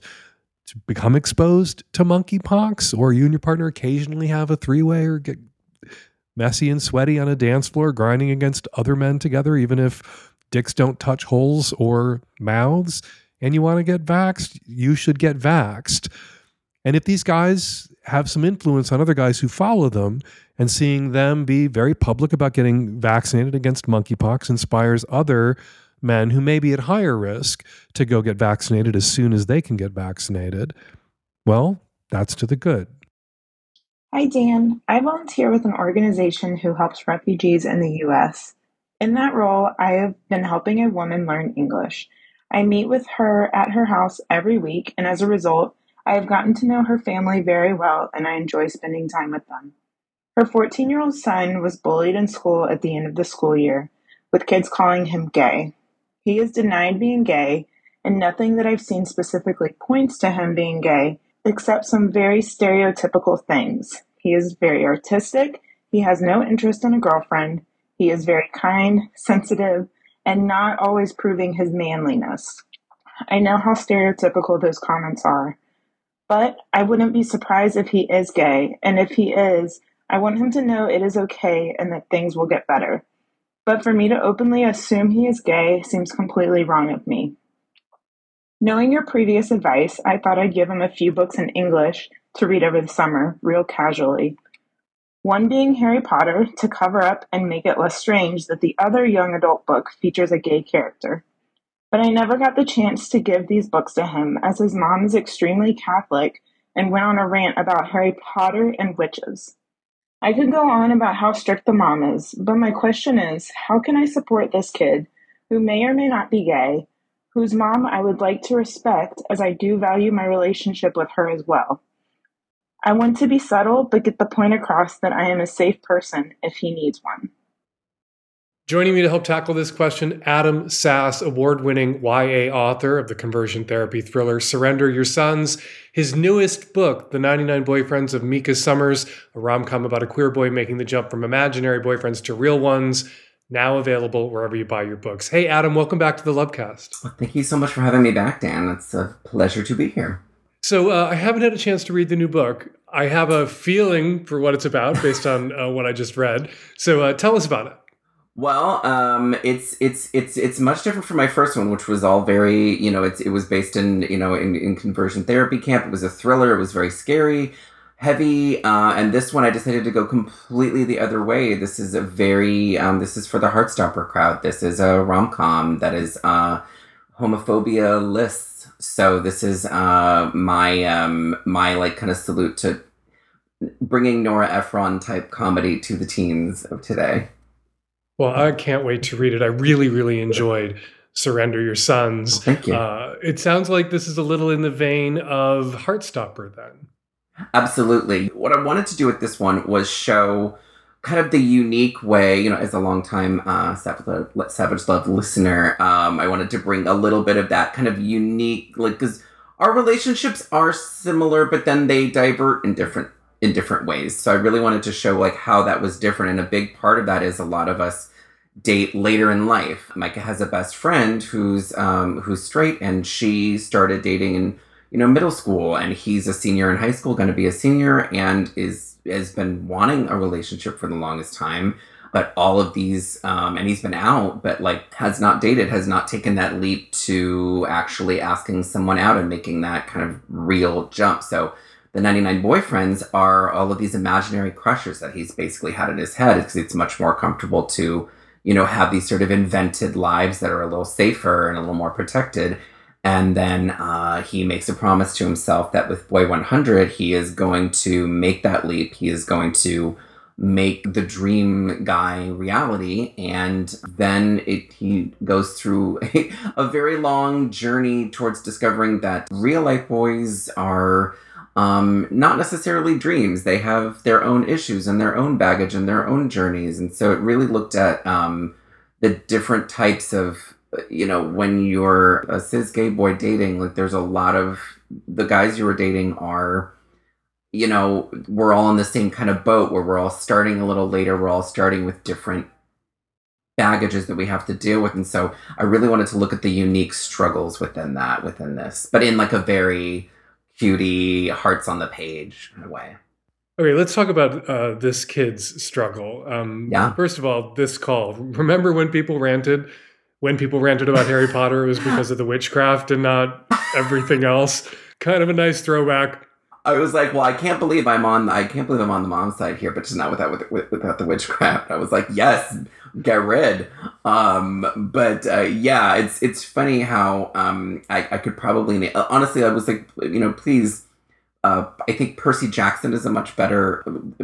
to become exposed to monkeypox, or you and your partner occasionally have a three way or get messy and sweaty on a dance floor, grinding against other men together, even if dicks don't touch holes or mouths, and you want to get vaxxed, you should get vaxxed. And if these guys have some influence on other guys who follow them, and seeing them be very public about getting vaccinated against monkeypox inspires other men who may be at higher risk to go get vaccinated as soon as they can get vaccinated. Well, that's to the good. Hi, Dan. I volunteer with an organization who helps refugees in the U.S. In that role, I have been helping a woman learn English. I meet with her at her house every week, and as a result, I have gotten to know her family very well and I enjoy spending time with them. Her 14 year old son was bullied in school at the end of the school year, with kids calling him gay. He is denied being gay, and nothing that I've seen specifically points to him being gay, except some very stereotypical things. He is very artistic, he has no interest in a girlfriend, he is very kind, sensitive, and not always proving his manliness. I know how stereotypical those comments are, but I wouldn't be surprised if he is gay, and if he is, I want him to know it is okay and that things will get better. But for me to openly assume he is gay seems completely wrong of me. Knowing your previous advice, I thought I'd give him a few books in English to read over the summer, real casually. One being Harry Potter to cover up and make it less strange that the other young adult book features a gay character. But I never got the chance to give these books to him as his mom is extremely Catholic and went on a rant about Harry Potter and witches. I could go on about how strict the mom is, but my question is how can I support this kid who may or may not be gay whose mom I would like to respect as I do value my relationship with her as well. I want to be subtle, but get the point across that I am a safe person if he needs one. Joining me to help tackle this question, Adam Sass, award winning YA author of the conversion therapy thriller Surrender Your Sons. His newest book, The 99 Boyfriends of Micah Summers, a rom com about a queer boy making the jump from imaginary boyfriends to real ones now available wherever you buy your books. Hey, Adam, welcome back to the Lovecast. Well, thank you so much for having me back, Dan. It's a pleasure to be here. So, uh, I haven't had a chance to read the new book. I have a feeling for what it's about <laughs> based on uh, what I just read. So, uh, tell us about it. Well, um, it's it's it's it's much different from my first one, which was all very you know it's it was based in you know in, in conversion therapy camp. It was a thriller. It was very scary heavy uh, and this one i decided to go completely the other way. This is a very um, this is for the heartstopper crowd. This is a rom-com that is uh, homophobia lists. So this is uh, my um, my like kind of salute to bringing nora ephron type comedy to the teens of today. Well i can't wait to read it. I really really enjoyed surrender your sons. Thank you. Uh, it sounds like this is a little in the vein of heartstopper then Absolutely. What I wanted to do with this one was show kind of the unique way, you know, as a longtime uh, Savage Love listener, um, I wanted to bring a little bit of that kind of unique, like, because our relationships are similar, but then they divert in different in different ways. So I really wanted to show like how that was different, and a big part of that is a lot of us date later in life. Micah has a best friend who's um, who's straight, and she started dating and you know, middle school, and he's a senior in high school, going to be a senior, and is has been wanting a relationship for the longest time. But all of these, um, and he's been out, but like has not dated, has not taken that leap to actually asking someone out and making that kind of real jump. So the 99 boyfriends are all of these imaginary crushes that he's basically had in his head because it's much more comfortable to, you know, have these sort of invented lives that are a little safer and a little more protected. And then uh, he makes a promise to himself that with Boy 100, he is going to make that leap. He is going to make the dream guy reality. And then it, he goes through a, <laughs> a very long journey towards discovering that real life boys are um, not necessarily dreams. They have their own issues and their own baggage and their own journeys. And so it really looked at um, the different types of, you know, when you're a cis gay boy dating, like there's a lot of the guys you were dating are, you know, we're all in the same kind of boat where we're all starting a little later. We're all starting with different baggages that we have to deal with. And so I really wanted to look at the unique struggles within that, within this, but in like a very, cutie hearts on the page kind of way. Okay, let's talk about uh, this kid's struggle. Um, yeah. First of all, this call. Remember when people ranted? When people ranted about Harry Potter, it was because of the witchcraft and not everything else. Kind of a nice throwback. I was like, well, I can't believe I'm on. I can't believe I'm on the mom side here, but just not without with, without the witchcraft. I was like, yes, get rid. Um, but uh, yeah, it's it's funny how um, I, I could probably honestly I was like you know please. Uh, I think Percy Jackson is a much better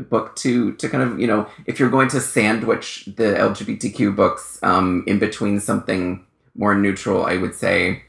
book to to kind of you know if you're going to sandwich the LGBTQ books um, in between something more neutral, I would say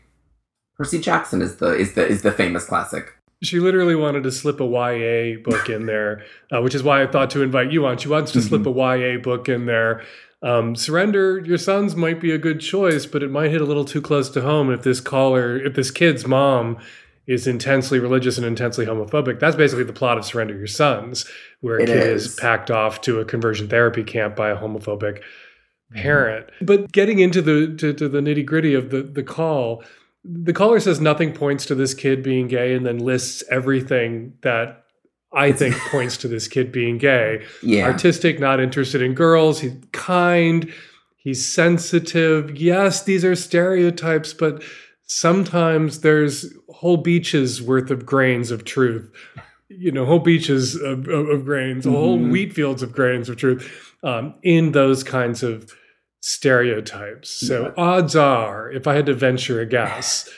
Percy Jackson is the is the is the famous classic. She literally wanted to slip a YA book in there, <laughs> uh, which is why I thought to invite you on. She wants to mm-hmm. slip a YA book in there um, surrender your sons might be a good choice, but it might hit a little too close to home if this caller, if this kid's mom is intensely religious and intensely homophobic. That's basically the plot of Surrender Your Sons, where a it kid is. is. packed off to a conversion therapy camp by a homophobic mm-hmm. parent. Mm. But getting into the to, to the nitty gritty of the the call, the caller says nothing points to this kid being gay, and then lists everything that I think <laughs> points to this kid being gay. Yeah. Artistic, not interested in girls. He's kind. He's sensitive. Yes, these are stereotypes, but sometimes there's whole beaches worth of grains of truth. You know, whole beaches of, of, of grains, mm-hmm. whole wheat fields of grains of truth um, in those kinds of stereotypes. So yeah. odds are, if I had to venture a guess,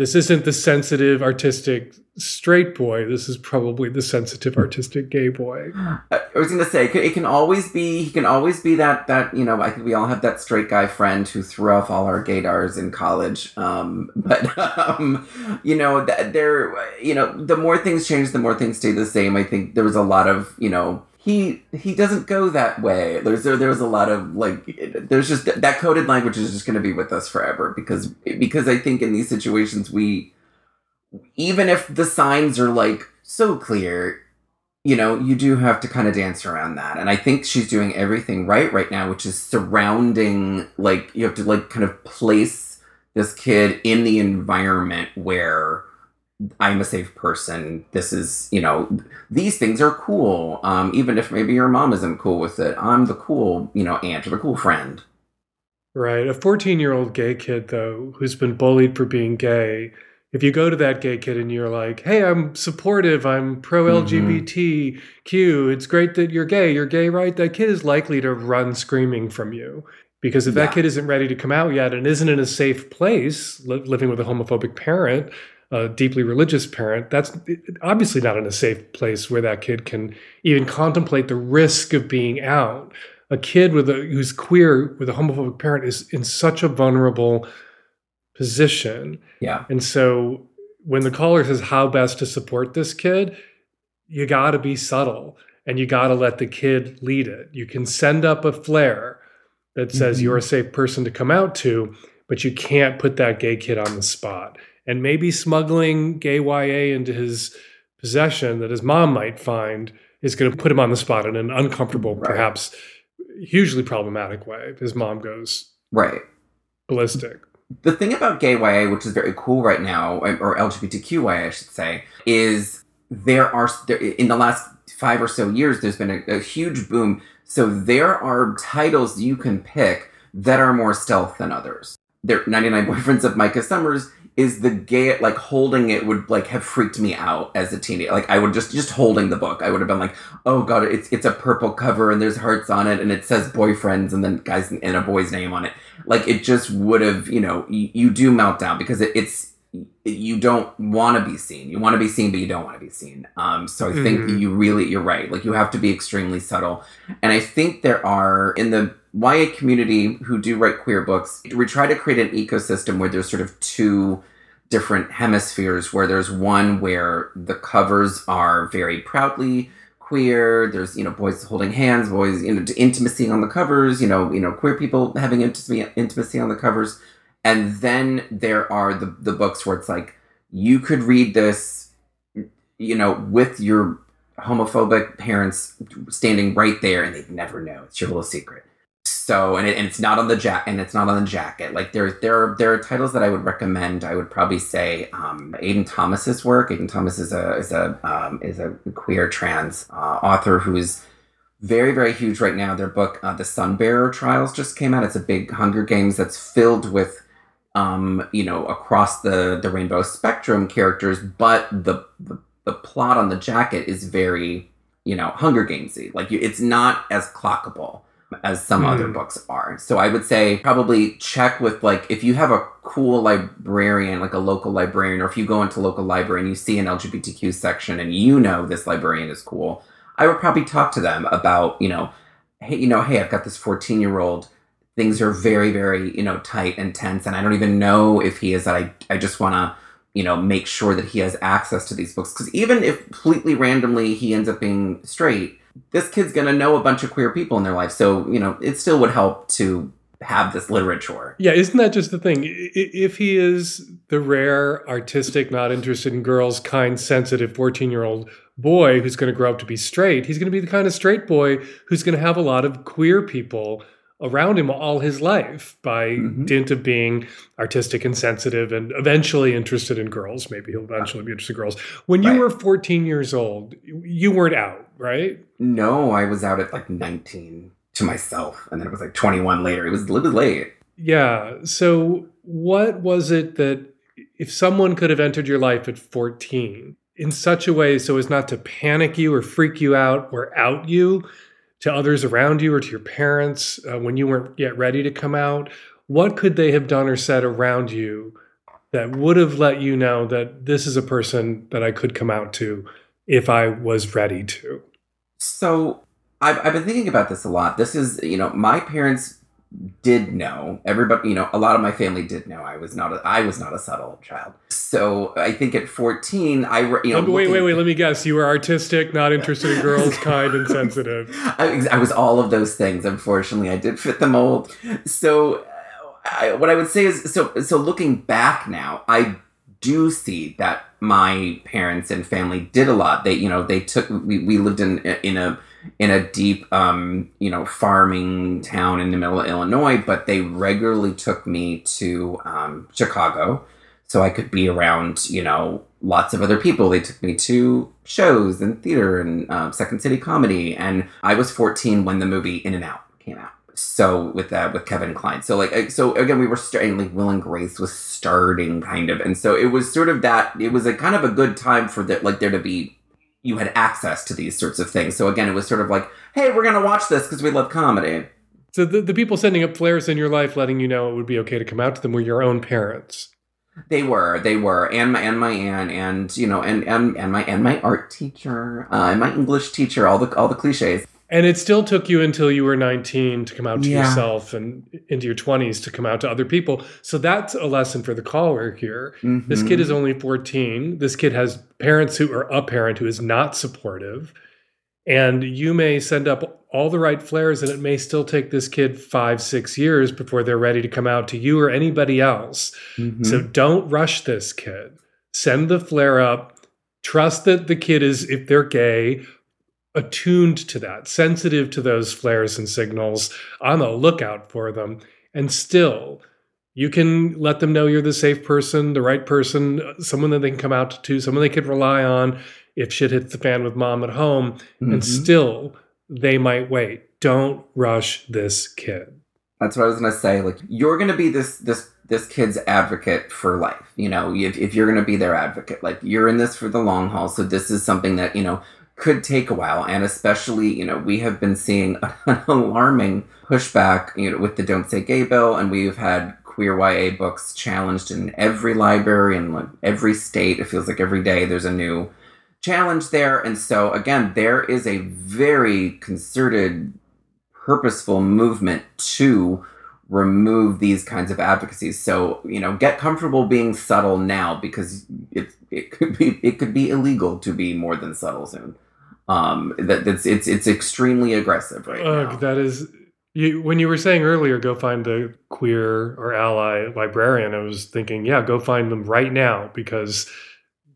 this isn't the sensitive, artistic straight boy. This is probably the sensitive, artistic gay boy. I was going to say it can always be. He can always be that that you know. I think we all have that straight guy friend who threw off all our gaydars in college. Um, <laughs> but um, you know, there. You know, the more things change, the more things stay the same. I think there was a lot of you know he he doesn't go that way. There's there, there's a lot of like there's just that coded language is just going to be with us forever because because I think in these situations we even if the signs are like so clear, you know, you do have to kind of dance around that. And I think she's doing everything right right now, which is surrounding like you have to like kind of place this kid in the environment where I'm a safe person. This is, you know, these things are cool. Um, even if maybe your mom isn't cool with it, I'm the cool, you know, aunt or the cool friend. Right. A 14 year old gay kid, though, who's been bullied for being gay, if you go to that gay kid and you're like, hey, I'm supportive, I'm pro LGBTQ, mm-hmm. it's great that you're gay, you're gay, right? That kid is likely to run screaming from you. Because if yeah. that kid isn't ready to come out yet and isn't in a safe place, li- living with a homophobic parent, a deeply religious parent, that's obviously not in a safe place where that kid can even contemplate the risk of being out. A kid with a who's queer with a homophobic parent is in such a vulnerable position. Yeah. And so when the caller says how best to support this kid, you got to be subtle and you got to let the kid lead it. You can send up a flare that says mm-hmm. you're a safe person to come out to, but you can't put that gay kid on the spot and maybe smuggling gay YA into his possession that his mom might find is going to put him on the spot in an uncomfortable, right. perhaps hugely problematic way. His mom goes right ballistic. The thing about gay YA, which is very cool right now, or LGBTQ YA, I should say, is there are there, in the last five or so years, there's been a, a huge boom. So there are titles you can pick that are more stealth than others. There, 99 <laughs> Boyfriends of Micah Summers is the gay like holding it would like have freaked me out as a teenager. Like I would just just holding the book, I would have been like, oh god, it's it's a purple cover and there's hearts on it and it says boyfriends and then guys and a boy's name on it. Like it just would have, you know, you, you do melt down because it, it's you don't want to be seen. You want to be seen, but you don't want to be seen. Um, so I think Mhm. you really, you're right. Like you have to be extremely subtle. And I think there are in the YA community who do write queer books, we try to create an ecosystem where there's sort of two different hemispheres. Where there's one where the covers are very proudly queer. There's you know boys holding hands, boys you know intimacy on the covers. You know you know queer people having intimacy intimacy on the covers. And then there are the the books where it's like you could read this, you know, with your homophobic parents standing right there, and they'd never know. It's your little secret. So, and, it, and it's not on the jack, and it's not on the jacket. Like there, there are there are titles that I would recommend. I would probably say um, Aiden Thomas's work. Aiden Thomas is a is a um, is a queer trans uh, author who is very very huge right now. Their book, uh, The Sunbearer Trials, just came out. It's a big Hunger Games that's filled with um, you know, across the the rainbow spectrum characters, but the the, the plot on the jacket is very, you know, Hunger Gamesy. Like you, it's not as clockable as some other Hmm. books are. So I would say probably check with like if you have a cool librarian, like a local librarian, or if you go into local library and you see an LGBTQ section and you know this librarian is cool, I would probably talk to them about, you know, hey, you know, hey, I've got this 14 year old things are very very you know tight and tense and i don't even know if he is that i, I just want to you know make sure that he has access to these books because even if completely randomly he ends up being straight this kid's going to know a bunch of queer people in their life so you know it still would help to have this literature Yeah, isn't that just the thing? If he is the rare, artistic, not interested in girls, kind, sensitive 14 year old boy who's going to grow up to be straight, he's going to be the kind of straight boy who's going to have a lot of queer people around him all his life by Mhm. dint of being artistic and sensitive and eventually interested in girls. Maybe he'll eventually be interested in girls. When you Right. were 14 years old, you weren't out, right? no i was out at like 19 to myself and then it was like 21 later it was a little bit late Yeah. So, what was it that if someone could have entered your life at 14 in such a way so as not to panic you or freak you out or out you to others around you or to your parents uh, when you weren't yet ready to come out, what could they have done or said around you that would have let you know that this is a person that I could come out to if I was ready to? So I've, I've been thinking about this a lot. This is, you know, my parents did know. Everybody, you know, a lot of my family did know I was not a, I was not a subtle child. So I think at 14, I, you know, me- wait, wait, wait. Let me guess. You were artistic, not interested in <laughs> girls, kind, and sensitive. I, I was all of those things. Unfortunately, I did fit the mold. So, uh, I, what I would say is, so so looking back now, I do see that my parents and family did a lot. They, you know, they took. We, we lived in in a in a deep, um, you know, farming town in the middle of Illinois, but they regularly took me to um, Chicago so I could be around, you know, lots of other people. They took me to shows and theater and um, Second City Comedy, and I was 14 when the movie In and Out came out. So with that, with Kevin Kline, so like, so again, we were starting. Like Will and Grace was starting, kind of, and so it was sort of that. It was a kind of a good time for that, like there to be. You had access to these sorts of things. So again, it was sort of like, hey, we're gonna watch this because we love comedy. So the, the people sending up flares in your life, letting you know it would be okay to come out to them, were your own parents. They were, they were, and my and my aunt, and you know, and and and my and my art teacher, uh, and my English teacher, all the all the cliches. And it still took you until you were 19 to come out to Yeah. yourself and into your 20s to come out to other people. So that's a lesson for the caller here. This Mhm. kid is only 14. This kid has parents who are a parent who is not supportive. And you may send up all the right flares, and it may still take this kid five, six years before they're ready to come out to you or anybody else. Mhm. So don't rush this kid. Send the flare up. Trust that the kid is, if they're gay, attuned to that, sensitive to those flares and signals, on the lookout for them. And still, you can let them know you're the safe person, the right person, someone that they can come out to, someone they could rely on if shit hits the fan with mom at home, Mhm. and still they might wait. Don't rush this kid. That's what I was gonna say. Like you're gonna be this this this kid's advocate for life. You know, if, if you're gonna be their advocate, like you're in this for the long haul. So this is something that you know could take a while, and especially you know we have been seeing <laughs> an alarming pushback. You know, with the Don't Say Gay bill, and we've had queer YA books challenged in every library and like every state. It feels like every day there's a new challenge there, and so again, there is a very concerted purposeful movement to remove these kinds of advocacies. So, you know, get comfortable being subtle now because it it could be it could be illegal to be more than subtle soon. Um that that's it's it's extremely aggressive right Ugh, now. that is you when you were saying earlier go find a queer or ally librarian i was thinking yeah go find them right now because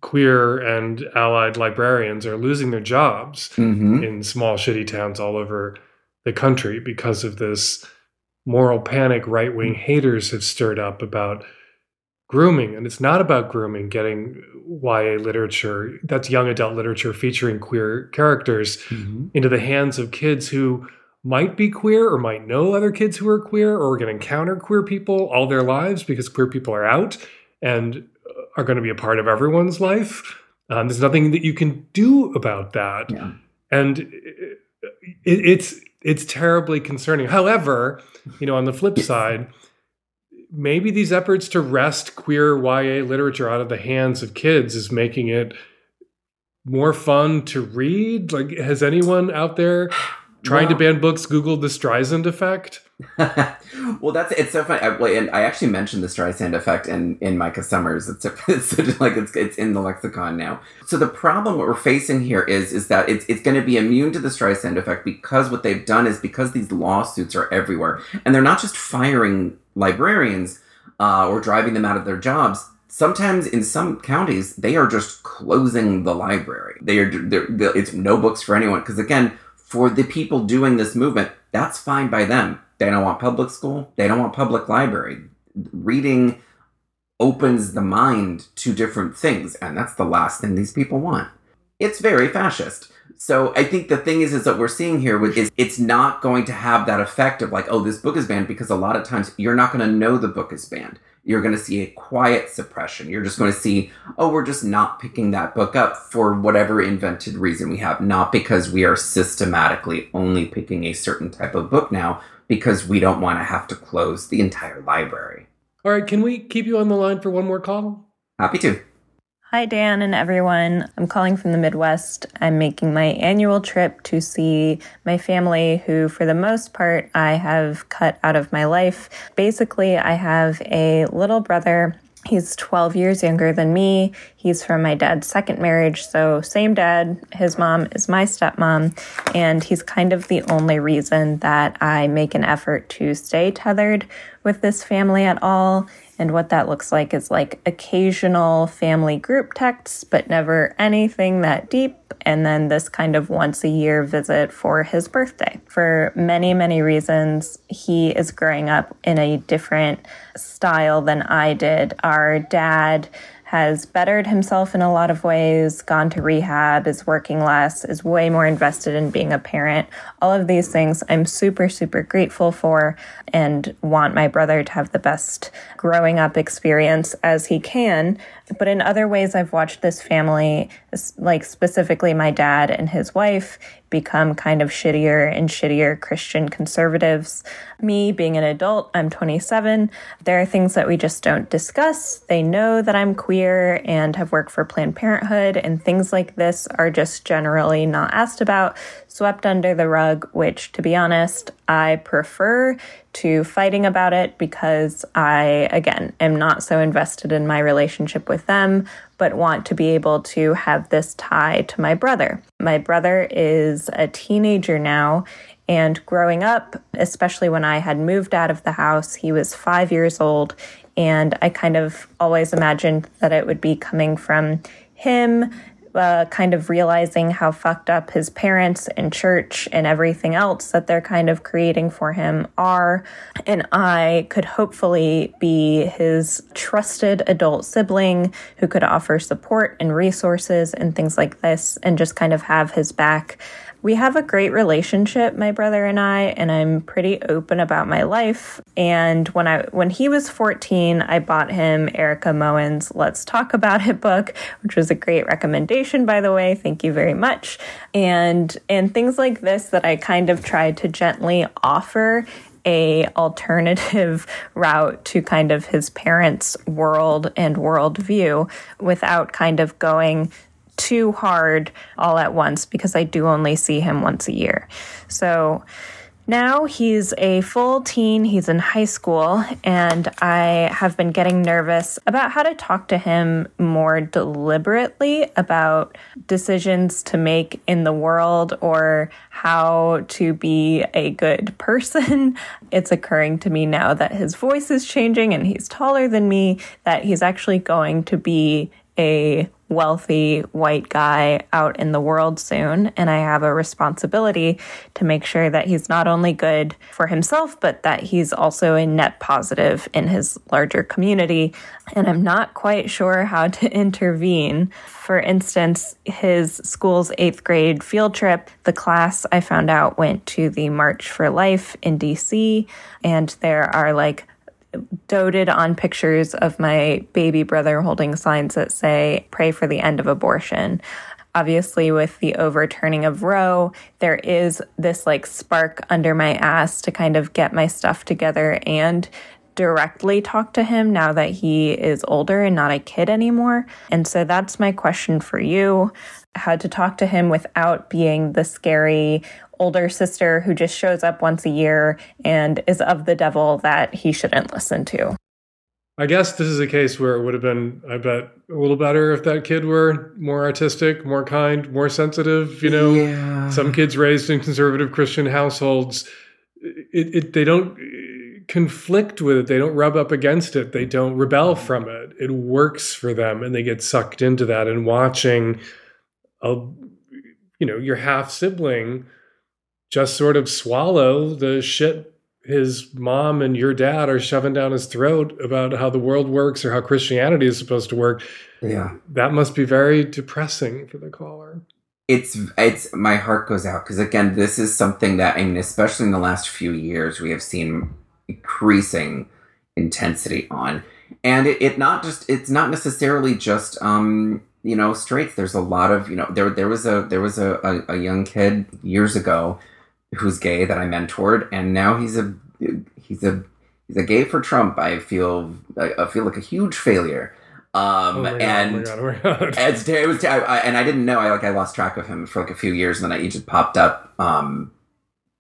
queer and allied librarians are losing their jobs Mhm. in small shitty towns all over the country because of this moral panic right-wing haters have stirred up about grooming and it's not about grooming getting YA literature that's young adult literature featuring queer characters Mhm. into the hands of kids who might be queer or might know other kids who are queer or are going to encounter queer people all their lives because queer people are out and are going to be a part of everyone's life. Um, there's nothing that you can do about that, Yeah. and it, it's it's terribly concerning. However, you know, on the flip side, maybe these efforts to wrest queer YA literature out of the hands of kids is making it more fun to read. Like, has anyone out there trying to ban books googled the Streisand effect? <laughs> well, that's it's so funny. I, and I actually mentioned the Streisand effect in in Micah Summers. It's, <laughs> it's like it's it's in the lexicon now. So the problem what we're facing here is is that it's it's going to be immune to the Streisand effect because what they've done is because these lawsuits are everywhere, and they're not just firing librarians uh, or driving them out of their jobs. Sometimes in some counties they are just closing the library. They are they're, they're- it's no books for anyone because again for the people doing this movement that's fine by them. They don't want public school. They don't want public library. Reading opens the mind to different things, and that's the last thing these people want. It's very fascist. So I think the thing is, is that we're seeing here with is it's not going to have that effect of like, oh, this book is banned because a lot of times you're not going to know the book is banned. You're going to see a quiet suppression. You're just going to see, oh, we're just not picking that book up for whatever invented reason we have, not because we are systematically only picking a certain type of book now because we don't want to have to close the entire library. All right, can we keep you on the line for one more call? Happy to. Hi, Dan and everyone. I'm calling from the Midwest. I'm making my annual trip to see my family, who, for the most part, I have cut out of my life. Basically, I have a little brother. He's 12 years younger than me. He's from my dad's second marriage, so same dad. His mom is my stepmom, and he's kind of the only reason that I make an effort to stay tethered with this family at all. And what that looks like is like occasional family group texts, but never anything that deep. And then this kind of once a year visit for his birthday. For many, many reasons, he is growing up in a different style than I did. Our dad has bettered himself in a lot of ways, gone to rehab, is working less, is way more invested in being a parent. All of these things I'm super, super grateful for and want my brother to have the best growing up experience as he can. But in other ways, I've watched this family, like specifically my dad and his wife, become kind of shittier and shittier Christian conservatives. Me being an adult, I'm 27. There are things that we just don't discuss. They know that I'm queer and have worked for Planned Parenthood, and things like this are just generally not asked about, swept under the rug, which, to be honest, I prefer to fighting about it because I, again, am not so invested in my relationship with them, but want to be able to have this tie to my brother. My brother is a teenager now. And growing up, especially when I had moved out of the house, he was five years old. And I kind of always imagined that it would be coming from him uh, kind of realizing how fucked up his parents and church and everything else that they're kind of creating for him are. And I could hopefully be his trusted adult sibling who could offer support and resources and things like this and just kind of have his back we have a great relationship, my brother and I, and I'm pretty open about my life. And when I when he was 14, I bought him Erika Moen's Let's Talk About It book, which was a great recommendation by the way. Thank you very much. And and things like this that I kind of tried to gently offer a alternative <laughs> route to kind of his parents' world and worldview without kind of going too hard all at once because I do only see him once a year. So now he's a full teen, he's in high school, and I have been getting nervous about how to talk to him more deliberately about decisions to make in the world or how to be a good <laughs> person. It's occurring to me now that his voice is changing and he's taller than me, that he's actually going to be a wealthy white guy out in the world soon. And I have a responsibility to make sure that he's not only good for himself, but that he's also a net positive in his larger community. And I'm not quite sure how to <laughs> intervene. For instance, his school's eighth grade field trip, the class I found out went to the March for Life in DC. And there are like doted on pictures of my baby brother holding signs that say, pray for the end of abortion. Obviously, with the overturning of Roe, there is this like spark under my ass to kind of get my stuff together and directly talk to him now that he is older and not a kid anymore. And so that's my question for you how to talk to him without being the scary older sister who just shows up once a year and is of the devil that he shouldn't listen to. I guess this is a case where it would have been, I bet, a little better if that kid were more artistic, more kind, more sensitive. You know, Yeah. some kids raised in conservative Christian households, it, it they don't conflict with it. They don't rub up against it. They don't rebel from it. It works for them, and they get sucked into that. And watching a, you know, your half sibling just sort of swallow the shit his mom and your dad are shoving down his throat about how the world works or how Christianity is supposed to work. Yeah. That must be very depressing for the caller. it's it's my heart goes out because again this is something that i mean especially in the last few years we have seen increasing intensity on and it, it not just it's not necessarily just um you know straights there's a lot of you know there there was a there was a, a, a young kid years ago who's gay that i mentored and now he's a he's a he's a gay for trump i feel i, feel like a huge failure um Oh God, and oh God, oh God. it's <laughs> it was I, I, and I didn't know I like I lost track of him for like a few years and then I, he just popped up um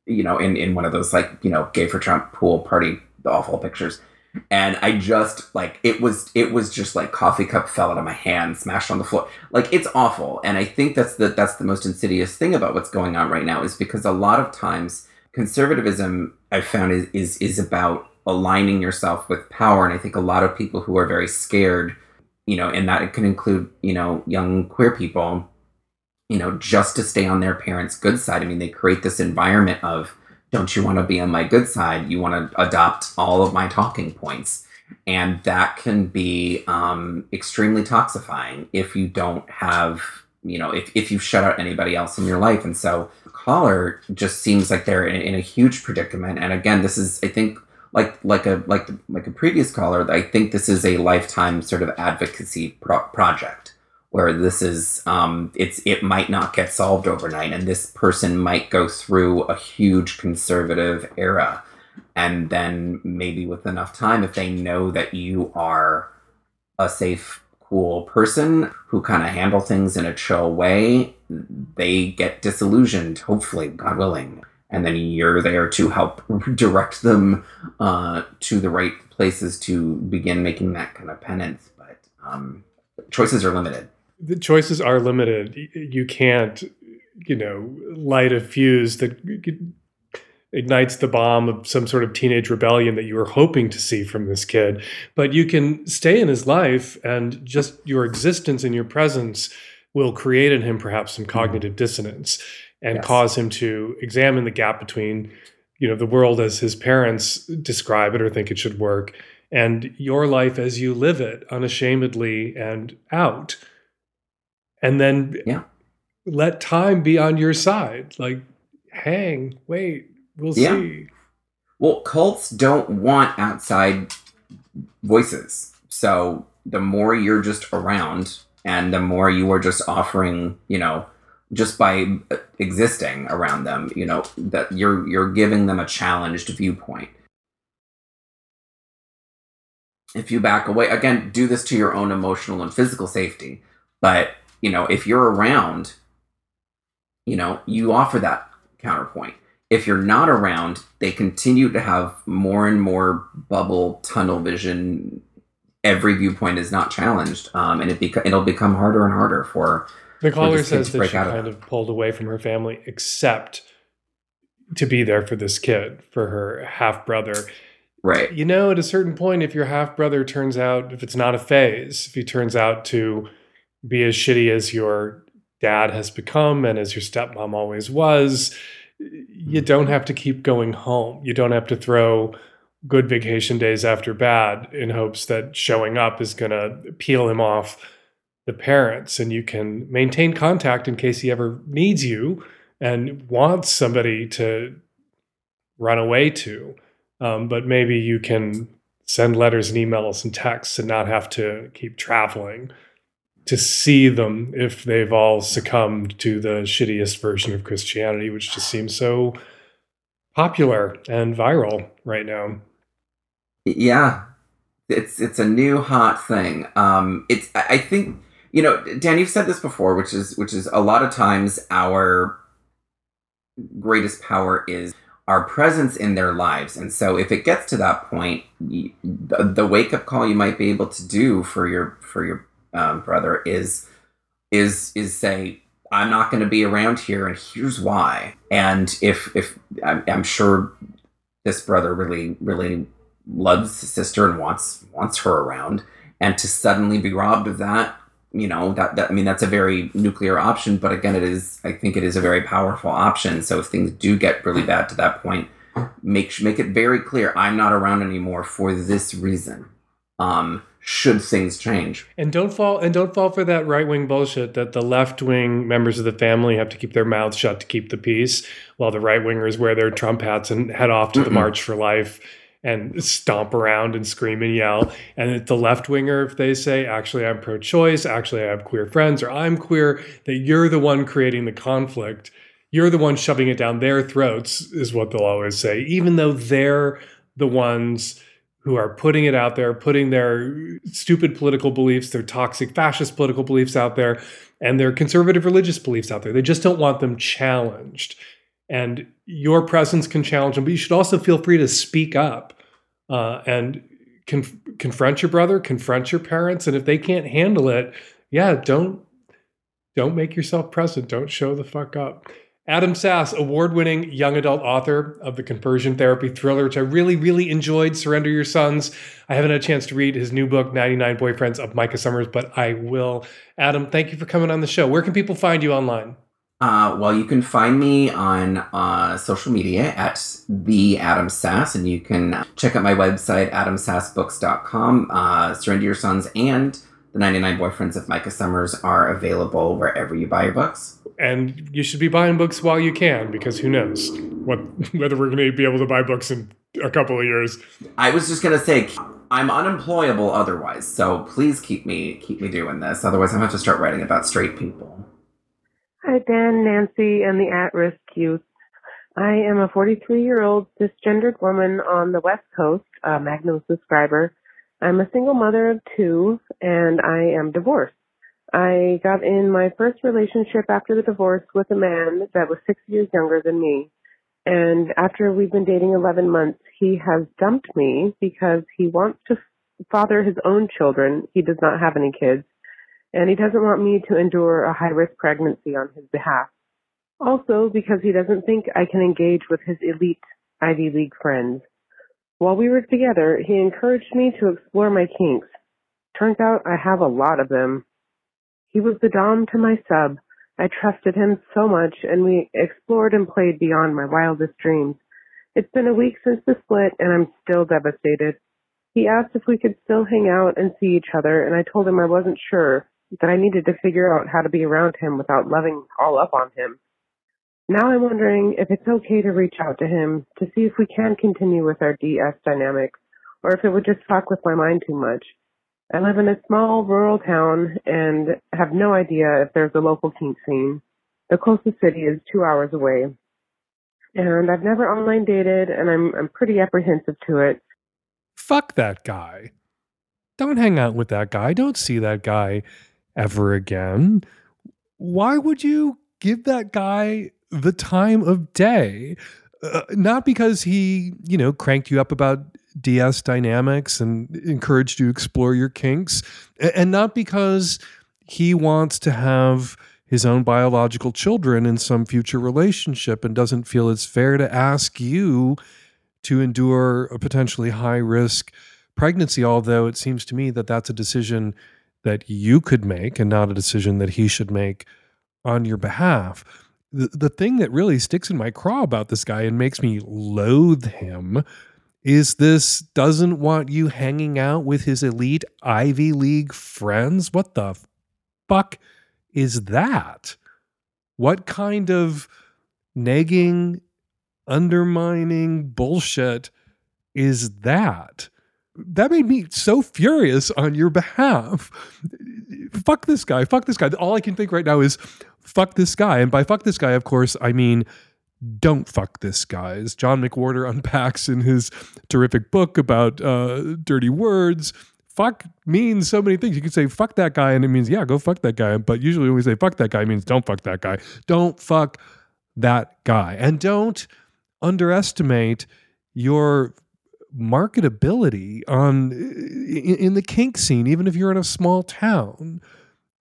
you know in in one of those like you know gay for Trump pool party awful pictures and I just like it was it was just like coffee cup fell out of my hand smashed on the floor. Like it's awful. And I think that's the that's the most insidious thing about what's going on right now is because a lot of times conservatism I've found is is is about aligning yourself with power. And I think a lot of people who are very scared you know, and that it can include, you know, young queer people, you know, just to stay on their parents' good side. I mean, they create this environment of, don't you want to be on my good side? You want to adopt all of my talking points. And that can be um, extremely toxifying if you don't have, you know, if, if you shut out anybody else in your life. And so, caller just seems like they're in, in a huge predicament. And again, this is, I think, like like a like like a previous caller, I think this is a lifetime sort of advocacy pro- project where this is um, it's it might not get solved overnight, and this person might go through a huge conservative era, and then maybe with enough time, if they know that you are a safe, cool person who kind of handle things in a chill way, they get disillusioned. Hopefully, God willing and then you're there to help <laughs> direct them uh, to the right places to begin making that kind of penance. But um, choices are limited. The choices are limited. You can't, you know, light a fuse that ignites the bomb of some sort of teenage rebellion that you were hoping to see from this kid. But you can stay in his life and just your existence and your presence will create in him perhaps some cognitive dissonance and Yes. cause him to examine the gap between you know the world as his parents describe it or think it should work and your life as you live it unashamedly and out and then Yeah. let time be on your side like hang wait we'll Yeah. see Well, cults don't want outside voices. So the more you're just around and the more you are just offering, you know, just by existing around them, you know, that you're you're giving them a challenged viewpoint. If you back away, again, do this to your own emotional and physical safety. But, you know, if you're around, you know, you offer that counterpoint if you're not around, they continue to have more and more bubble tunnel vision. Every viewpoint is not challenged, um, and it beca- it'll become harder and harder for the caller kid says that she out of kind of pulled away from her family except to be there for this kid for her half brother right. you know at a certain point if your half brother turns out if it's not a phase if he turns out to be as shitty as your dad has become and as your stepmom always was you don't have to keep going home. You don't have to throw good vacation days after bad in hopes that showing up is going to peel him off the parents. And you can maintain contact in case he ever needs you and wants somebody to run away to. Um, but maybe you can send letters and emails and texts and not have to keep traveling to see them if they've all succumbed to the shittiest version of Christianity, which just seems so popular and viral right now. Yeah, it's it's a new hot thing. Um, it's I think you know, Dan, you've said this before, which is which is a lot of times our greatest power is our presence in their lives, and so if it gets to that point, the, the wake up call you might be able to do for your for your um, brother is is is say I'm not going to be around here, and here's why. And if if I'm, I'm sure this brother really really loves his sister and wants wants her around, and to suddenly be robbed of that, you know that, that I mean that's a very nuclear option, but again, it is I think it is a very powerful option. So if things do get really bad to that point, make make it very clear I'm not around anymore for this reason. Um, should things change? And don't fall and don't fall for that right wing bullshit that the left wing members of the family have to keep their mouths shut to keep the peace, while the right wingers wear their Trump hats and head off to the. March for Life and stomp around and scream and yell. And the left winger, if they say, actually I'm pro choice, actually I have queer friends, or I'm queer, that you're the one creating the conflict. You're the one shoving it down their throats, is what they'll always say, even though they're the ones who are putting it out there, putting their stupid political beliefs, their toxic fascist political beliefs out there, and their conservative religious beliefs out there. They just don't want them challenged. And your presence can challenge them, but you should also feel free to speak up uh, and conf- confront your brother, confront your parents, and if they can't handle it, yeah, don't don't make yourself present. Don't show the fuck up. Adam Sass, award winning young adult author of the conversion therapy thriller, which I really, really enjoyed, Surrender Your Sons. I haven't had a chance to read his new book, 99 Boyfriends of Micah Summers, but I will. Adam, thank you for coming on the show. Where can people find you online? Uh, well, you can find me on uh, social media at the Adam Sass, and you can check out my website adamsassbooks.com. Uh, Surrender Your Sons and the 99 Boyfriends of Micah Summers are available wherever you buy your books. And you should be buying books while you can, because who knows what <laughs> whether we're going to be able to buy books in a couple of years. I was just gonna say I'm unemployable otherwise, so please keep me keep me doing this. Otherwise, I'm gonna have to start writing about straight people. Hi, Dan, Nancy, and the at risk youth. I am a 43 year old cisgendered woman on the West Coast, a Magnum subscriber. I'm a single mother of two, and I am divorced. I got in my first relationship after the divorce with a man that was six years younger than me. And after we've been dating 11 months, he has dumped me because he wants to father his own children. He does not have any kids and he doesn't want me to endure a high risk pregnancy on his behalf. Also, because he doesn't think I can engage with his elite Ivy League friends. While we were together, he encouraged me to explore my kinks. Turns out I have a lot of them. He was the Dom to my sub. I trusted him so much and we explored and played beyond my wildest dreams. It's been a week since the split and I'm still devastated. He asked if we could still hang out and see each other and I told him I wasn't sure, that I needed to figure out how to be around him without loving all up on him. Now I'm wondering if it's okay to reach out to him to see if we can continue with our DS dynamics or if it would just fuck with my mind too much. I live in a small rural town and have no idea if there's a local kink scene. The closest city is two hours away. And I've never online dated and I'm I'm pretty apprehensive to it. Fuck that guy. Don't hang out with that guy. Don't see that guy ever again. Why would you give that guy the time of day? Uh, not because he, you know, cranked you up about DS dynamics and encouraged you to explore your kinks, and not because he wants to have his own biological children in some future relationship and doesn't feel it's fair to ask you to endure a potentially high risk pregnancy, although it seems to me that that's a decision that you could make and not a decision that he should make on your behalf. The, the thing that really sticks in my craw about this guy and makes me loathe him is this doesn't want you hanging out with his elite Ivy League friends. What the fuck is that? What kind of nagging, undermining bullshit is that? That made me so furious on your behalf. Fuck this guy. Fuck this guy. All I can think right now is fuck this guy. And by fuck this guy, of course, I mean don't fuck this guy. As John McWhorter <laughs> unpacks in his terrific book about uh, dirty words, fuck means so many things. You can say fuck that guy, and it means, yeah, go fuck that guy. But usually when we say fuck that guy, it means don't fuck that guy. Don't fuck that guy. And don't underestimate your marketability on in, in the kink scene, even if you're in a small town.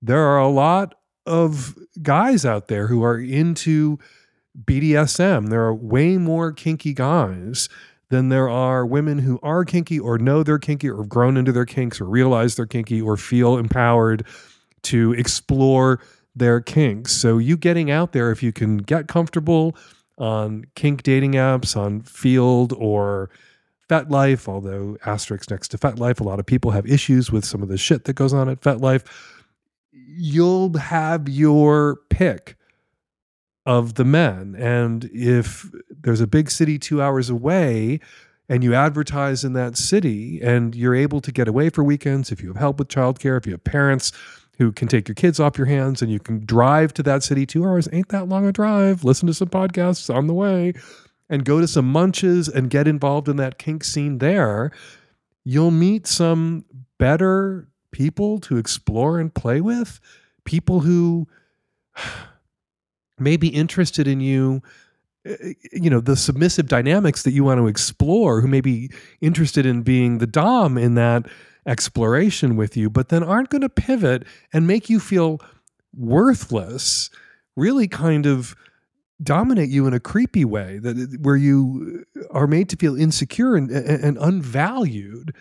There are a lot of guys out there who are into BDSM. There are way more kinky guys than there are women who are kinky or know they're kinky or have grown into their kinks or realize they're kinky or feel empowered to explore their kinks. So you getting out there if you can get comfortable on kink dating apps on Feeld or FetLife, although asterisk next to FetLife, a lot of people have issues with some of the shit that goes on at FetLife. You'll have your pick of the men. And if there's a big city two hours away and you advertise in that city and you're able to get away for weekends, if you have help with childcare, if you have parents who can take your kids off your hands and you can drive to that city two hours, ain't that long a drive. Listen to some podcasts on the way and go to some munches and get involved in that kink scene there. You'll meet some better people to explore and play with, people who <sighs> may be interested in you eh, you know the submissive dynamics that you want to explore who may be interested in being the dom in that exploration with you but then aren't going to pivot and make you feel worthless really kind of dominate you in a creepy way that eh, where you eh, are made to feel insecure and, eh, and unvalued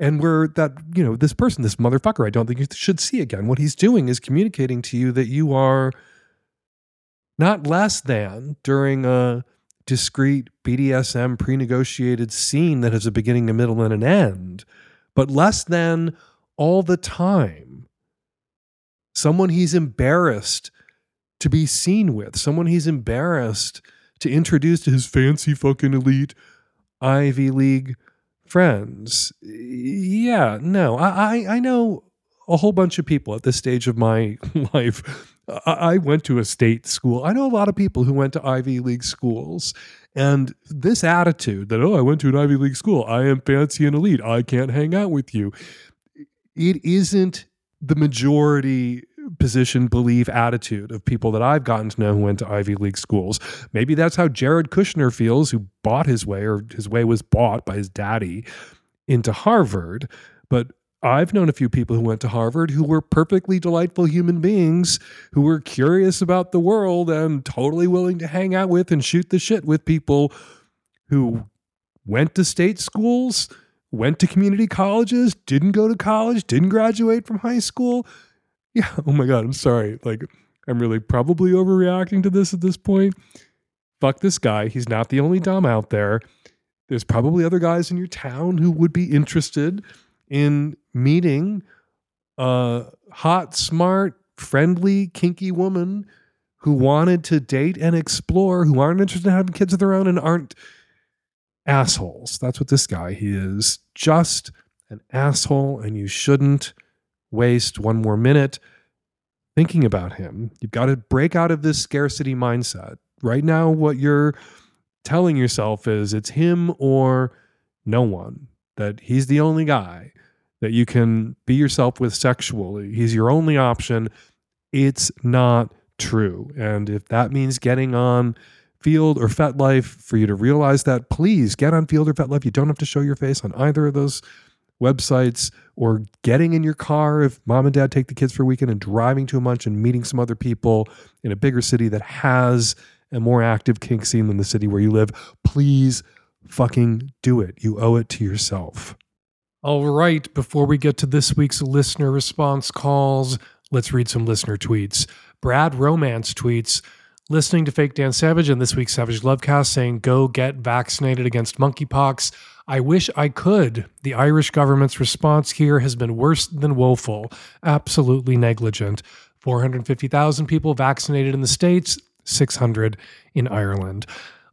and where that you know this person this motherfucker i don't think you should see again what he's doing is communicating to you that you are not less than during a discrete BDSM pre negotiated scene that has a beginning, a middle, and an end, but less than all the time. Someone he's embarrassed to be seen with, someone he's embarrassed to introduce to his fancy fucking elite Ivy League friends. Yeah, no, I, I, I know a whole bunch of people at this stage of my <laughs> life I went to a state school. I know a lot of people who went to Ivy League schools. And this attitude that, oh, I went to an Ivy League school, I am fancy and elite, I can't hang out with you. It isn't the majority position, belief, attitude of people that I've gotten to know who went to Ivy League schools. Maybe that's how Jared Kushner feels, who bought his way, or his way was bought by his daddy into Harvard. But I've known a few people who went to Harvard who were perfectly delightful human beings who were curious about the world and totally willing to hang out with and shoot the shit with people who went to state schools, went to community colleges, didn't go to college, didn't graduate from high school. Yeah. <laughs> Oh my God. I'm sorry. Like, I'm really probably overreacting to this at this point. Fuck this guy. He's not the only Dom out there. There's probably other guys in your town who would be interested in meeting a hot, smart, friendly, kinky woman who wanted to date and explore, who aren't interested in having kids of their own and aren't assholes. That's what this guy he is. Just an asshole, and you shouldn't waste one more minute thinking about him. You've got to break out of this scarcity mindset. Right now, what you're telling yourself is it's him or no one, that he's the only guy that you can be yourself with sexually. He's your only option. It's not true. And if that means getting on Feeld or FetLife for you to realize that, please get on Feeld or FetLife. You don't have to show your face on either of those websites or getting in your car if mom and dad take the kids for a weekend and driving to a munch and meeting some other people in a bigger city that has a more active kink scene than the city where you live. Please fucking do it. You owe it to yourself. All right, before we get to this week's listener response calls, let's read some listener tweets. Brad Romance tweets, listening to Fake Dan Savage and this week's Savage Lovecast saying, go get vaccinated against monkeypox. I wish I could. The Irish government's response here has been worse than woeful, absolutely negligent. 450,000 people vaccinated in the States, 600 in Ireland.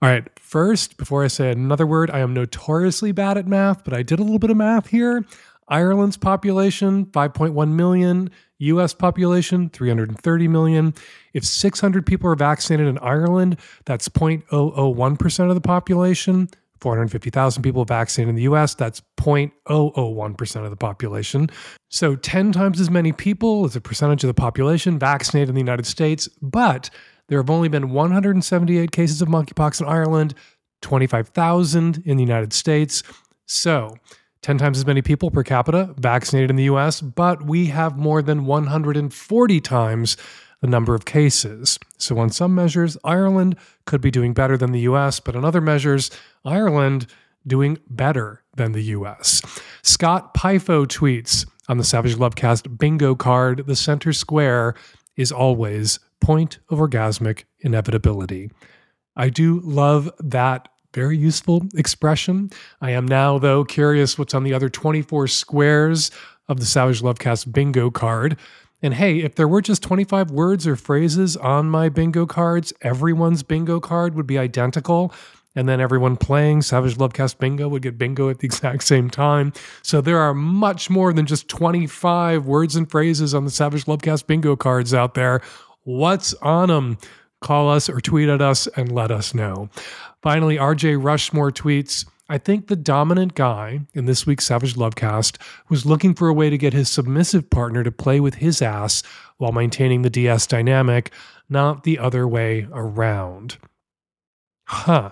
All right, first, before I say another word, I am notoriously bad at math, but I did a little bit of math here. Ireland's population, 5.1 million. US population, 330 million. If 600 people are vaccinated in Ireland, that's 0.001% of the population. 450,000 people vaccinated in the US, that's 0.001% of the population. So 10 times as many people as a percentage of the population vaccinated in the United States, but there have only been 178 cases of monkeypox in Ireland, 25,000 in the United States. So 10 times as many people per capita vaccinated in the US, but we have more than 140 times the number of cases. So, on some measures, Ireland could be doing better than the US, but on other measures, Ireland doing better than the US. Scott Pyfo tweets on the Savage Lovecast bingo card the center square is always point of orgasmic inevitability. I do love that very useful expression. I am now, though, curious what's on the other 24 squares of the Savage Lovecast bingo card. And hey, if there were just 25 words or phrases on my bingo cards, everyone's bingo card would be identical. And then everyone playing Savage Lovecast bingo would get bingo at the <laughs> exact same time. So there are much more than just 25 words and phrases on the Savage Lovecast bingo cards out there. What's on them? Call us or tweet at us and let us know. Finally, RJ Rushmore tweets I think the dominant guy in this week's Savage Lovecast was looking for a way to get his submissive partner to play with his ass while maintaining the DS dynamic, not the other way around. Huh.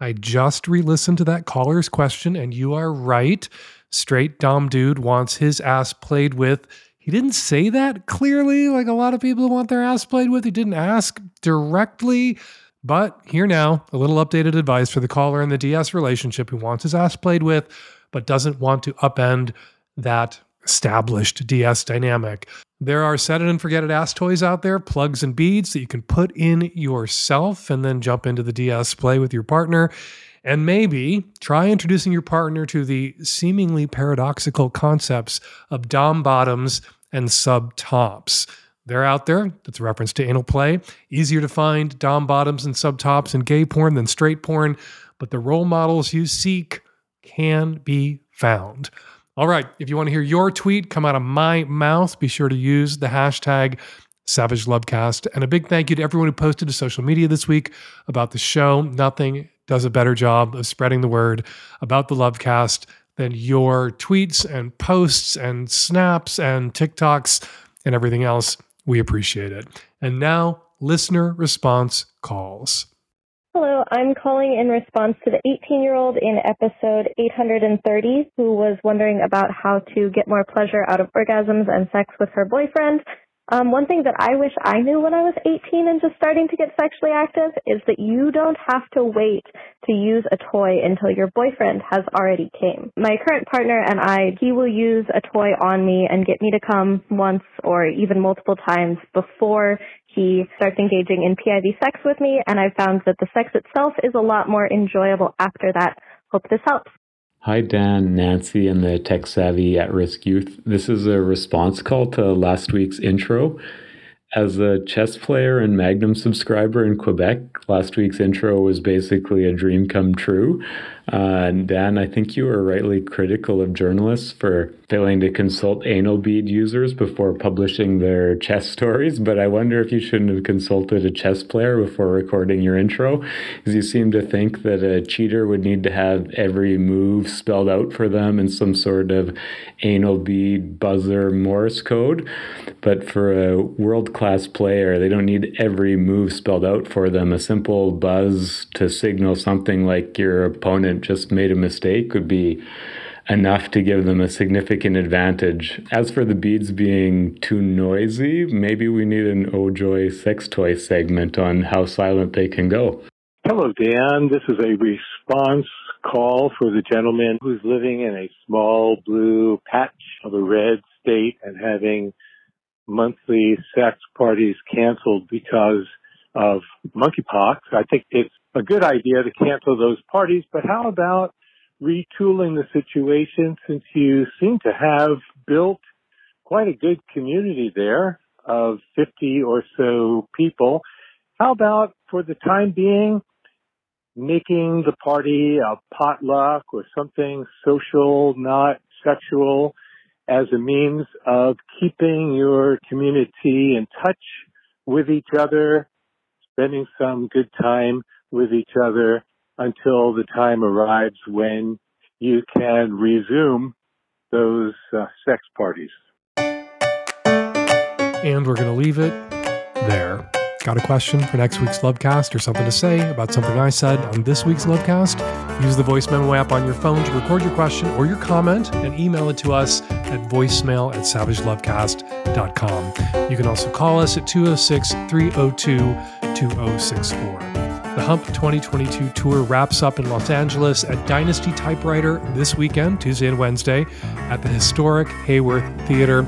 I just re listened to that caller's question, and you are right. Straight Dom Dude wants his ass played with. He didn't say that clearly, like a lot of people want their ass played with. He didn't ask directly. But here now, a little updated advice for the caller in the DS relationship who wants his ass played with, but doesn't want to upend that established DS dynamic. There are set it and forget it ass toys out there, plugs and beads that you can put in yourself and then jump into the DS play with your partner. And maybe try introducing your partner to the seemingly paradoxical concepts of dom bottoms and sub tops. They're out there. That's a reference to anal play. Easier to find dom bottoms and sub tops in gay porn than straight porn, but the role models you seek can be found. All right, if you want to hear your tweet come out of my mouth, be sure to use the hashtag Savage Lovecast. And a big thank you to everyone who posted to social media this week about the show. Nothing does a better job of spreading the word about the Lovecast than your tweets and posts and snaps and TikToks and everything else. We appreciate it. And now, listener response calls. Hello, I'm calling in response to the 18 year old in episode 830 who was wondering about how to get more pleasure out of orgasms and sex with her boyfriend. Um, one thing that I wish I knew when I was 18 and just starting to get sexually active is that you don't have to wait to use a toy until your boyfriend has already came. My current partner and I, he will use a toy on me and get me to come once or even multiple times before he starts engaging in PIV sex with me, and I've found that the sex itself is a lot more enjoyable after that. Hope this helps. Hi, Dan, Nancy, and the tech savvy at risk youth. This is a response call to last week's intro. As a chess player and Magnum subscriber in Quebec, last week's intro was basically a dream come true. Uh, Dan, I think you were rightly critical of journalists for failing to consult anal bead users before publishing their chess <laughs> stories, but I wonder if you shouldn't have consulted a chess player before recording your intro, because you seem to think that a cheater would need to have every move spelled out for them in some sort of anal bead buzzer Morse code. But for a world class player, they don't need every move spelled out for them. A simple buzz to signal something like your opponent just made a mistake would be enough to give them a significant advantage. As for the beads being too noisy, maybe we need an Ojoy sex toy segment on how silent they can go. Hello, Dan. This is a response call for the gentleman who's living in a small blue patch of a red state and having monthly sex parties canceled because of monkeypox. I think it's a good idea to cancel those parties, but how about retooling the situation since you seem to have built quite a good community there of 50 or so people. How about for the time being making the party a potluck or something social, not sexual as a means of keeping your community in touch with each other, spending some good time with each other until the time arrives when you can resume those uh, sex parties. And we're going to leave it there. Got a question for next week's Lovecast or something to say about something I said on this week's Lovecast? Use the voice memo app on your phone to record your question or your comment and email it to us at voicemail at savagelovecast.com. You can also call us at 206 302 2064. The Hump 2022 tour wraps up in Los Angeles at Dynasty Typewriter this weekend, Tuesday and Wednesday, at the historic Hayworth Theater.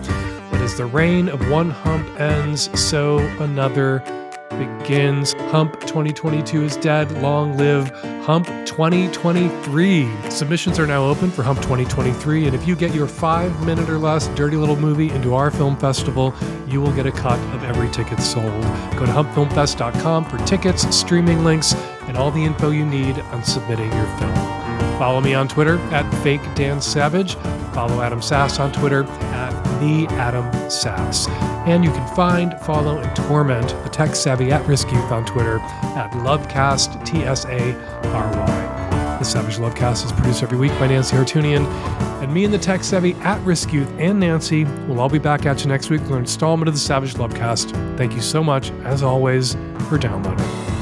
But as the reign of one hump ends, so another begins. Hump 2022 is dead. Long live Hump 2023. Submissions are now open for Hump 2023, and if you get your five minute or less dirty little movie into our film festival, you will get a cut of every ticket sold. Go to humpfilmfest.com for tickets, streaming links, and all the info you need on submitting your film. Follow me on Twitter at Fake Dan Savage. Follow Adam Sass on Twitter at The Adam Sass. And you can find, follow, and torment the tech savvy at risk youth on Twitter at Lovecast, T S A R Y. The Savage Lovecast is produced every week by Nancy Hartunian. And me and the tech savvy at risk youth and Nancy will all be back at you next week for an installment of the Savage Lovecast. Thank you so much, as always, for downloading.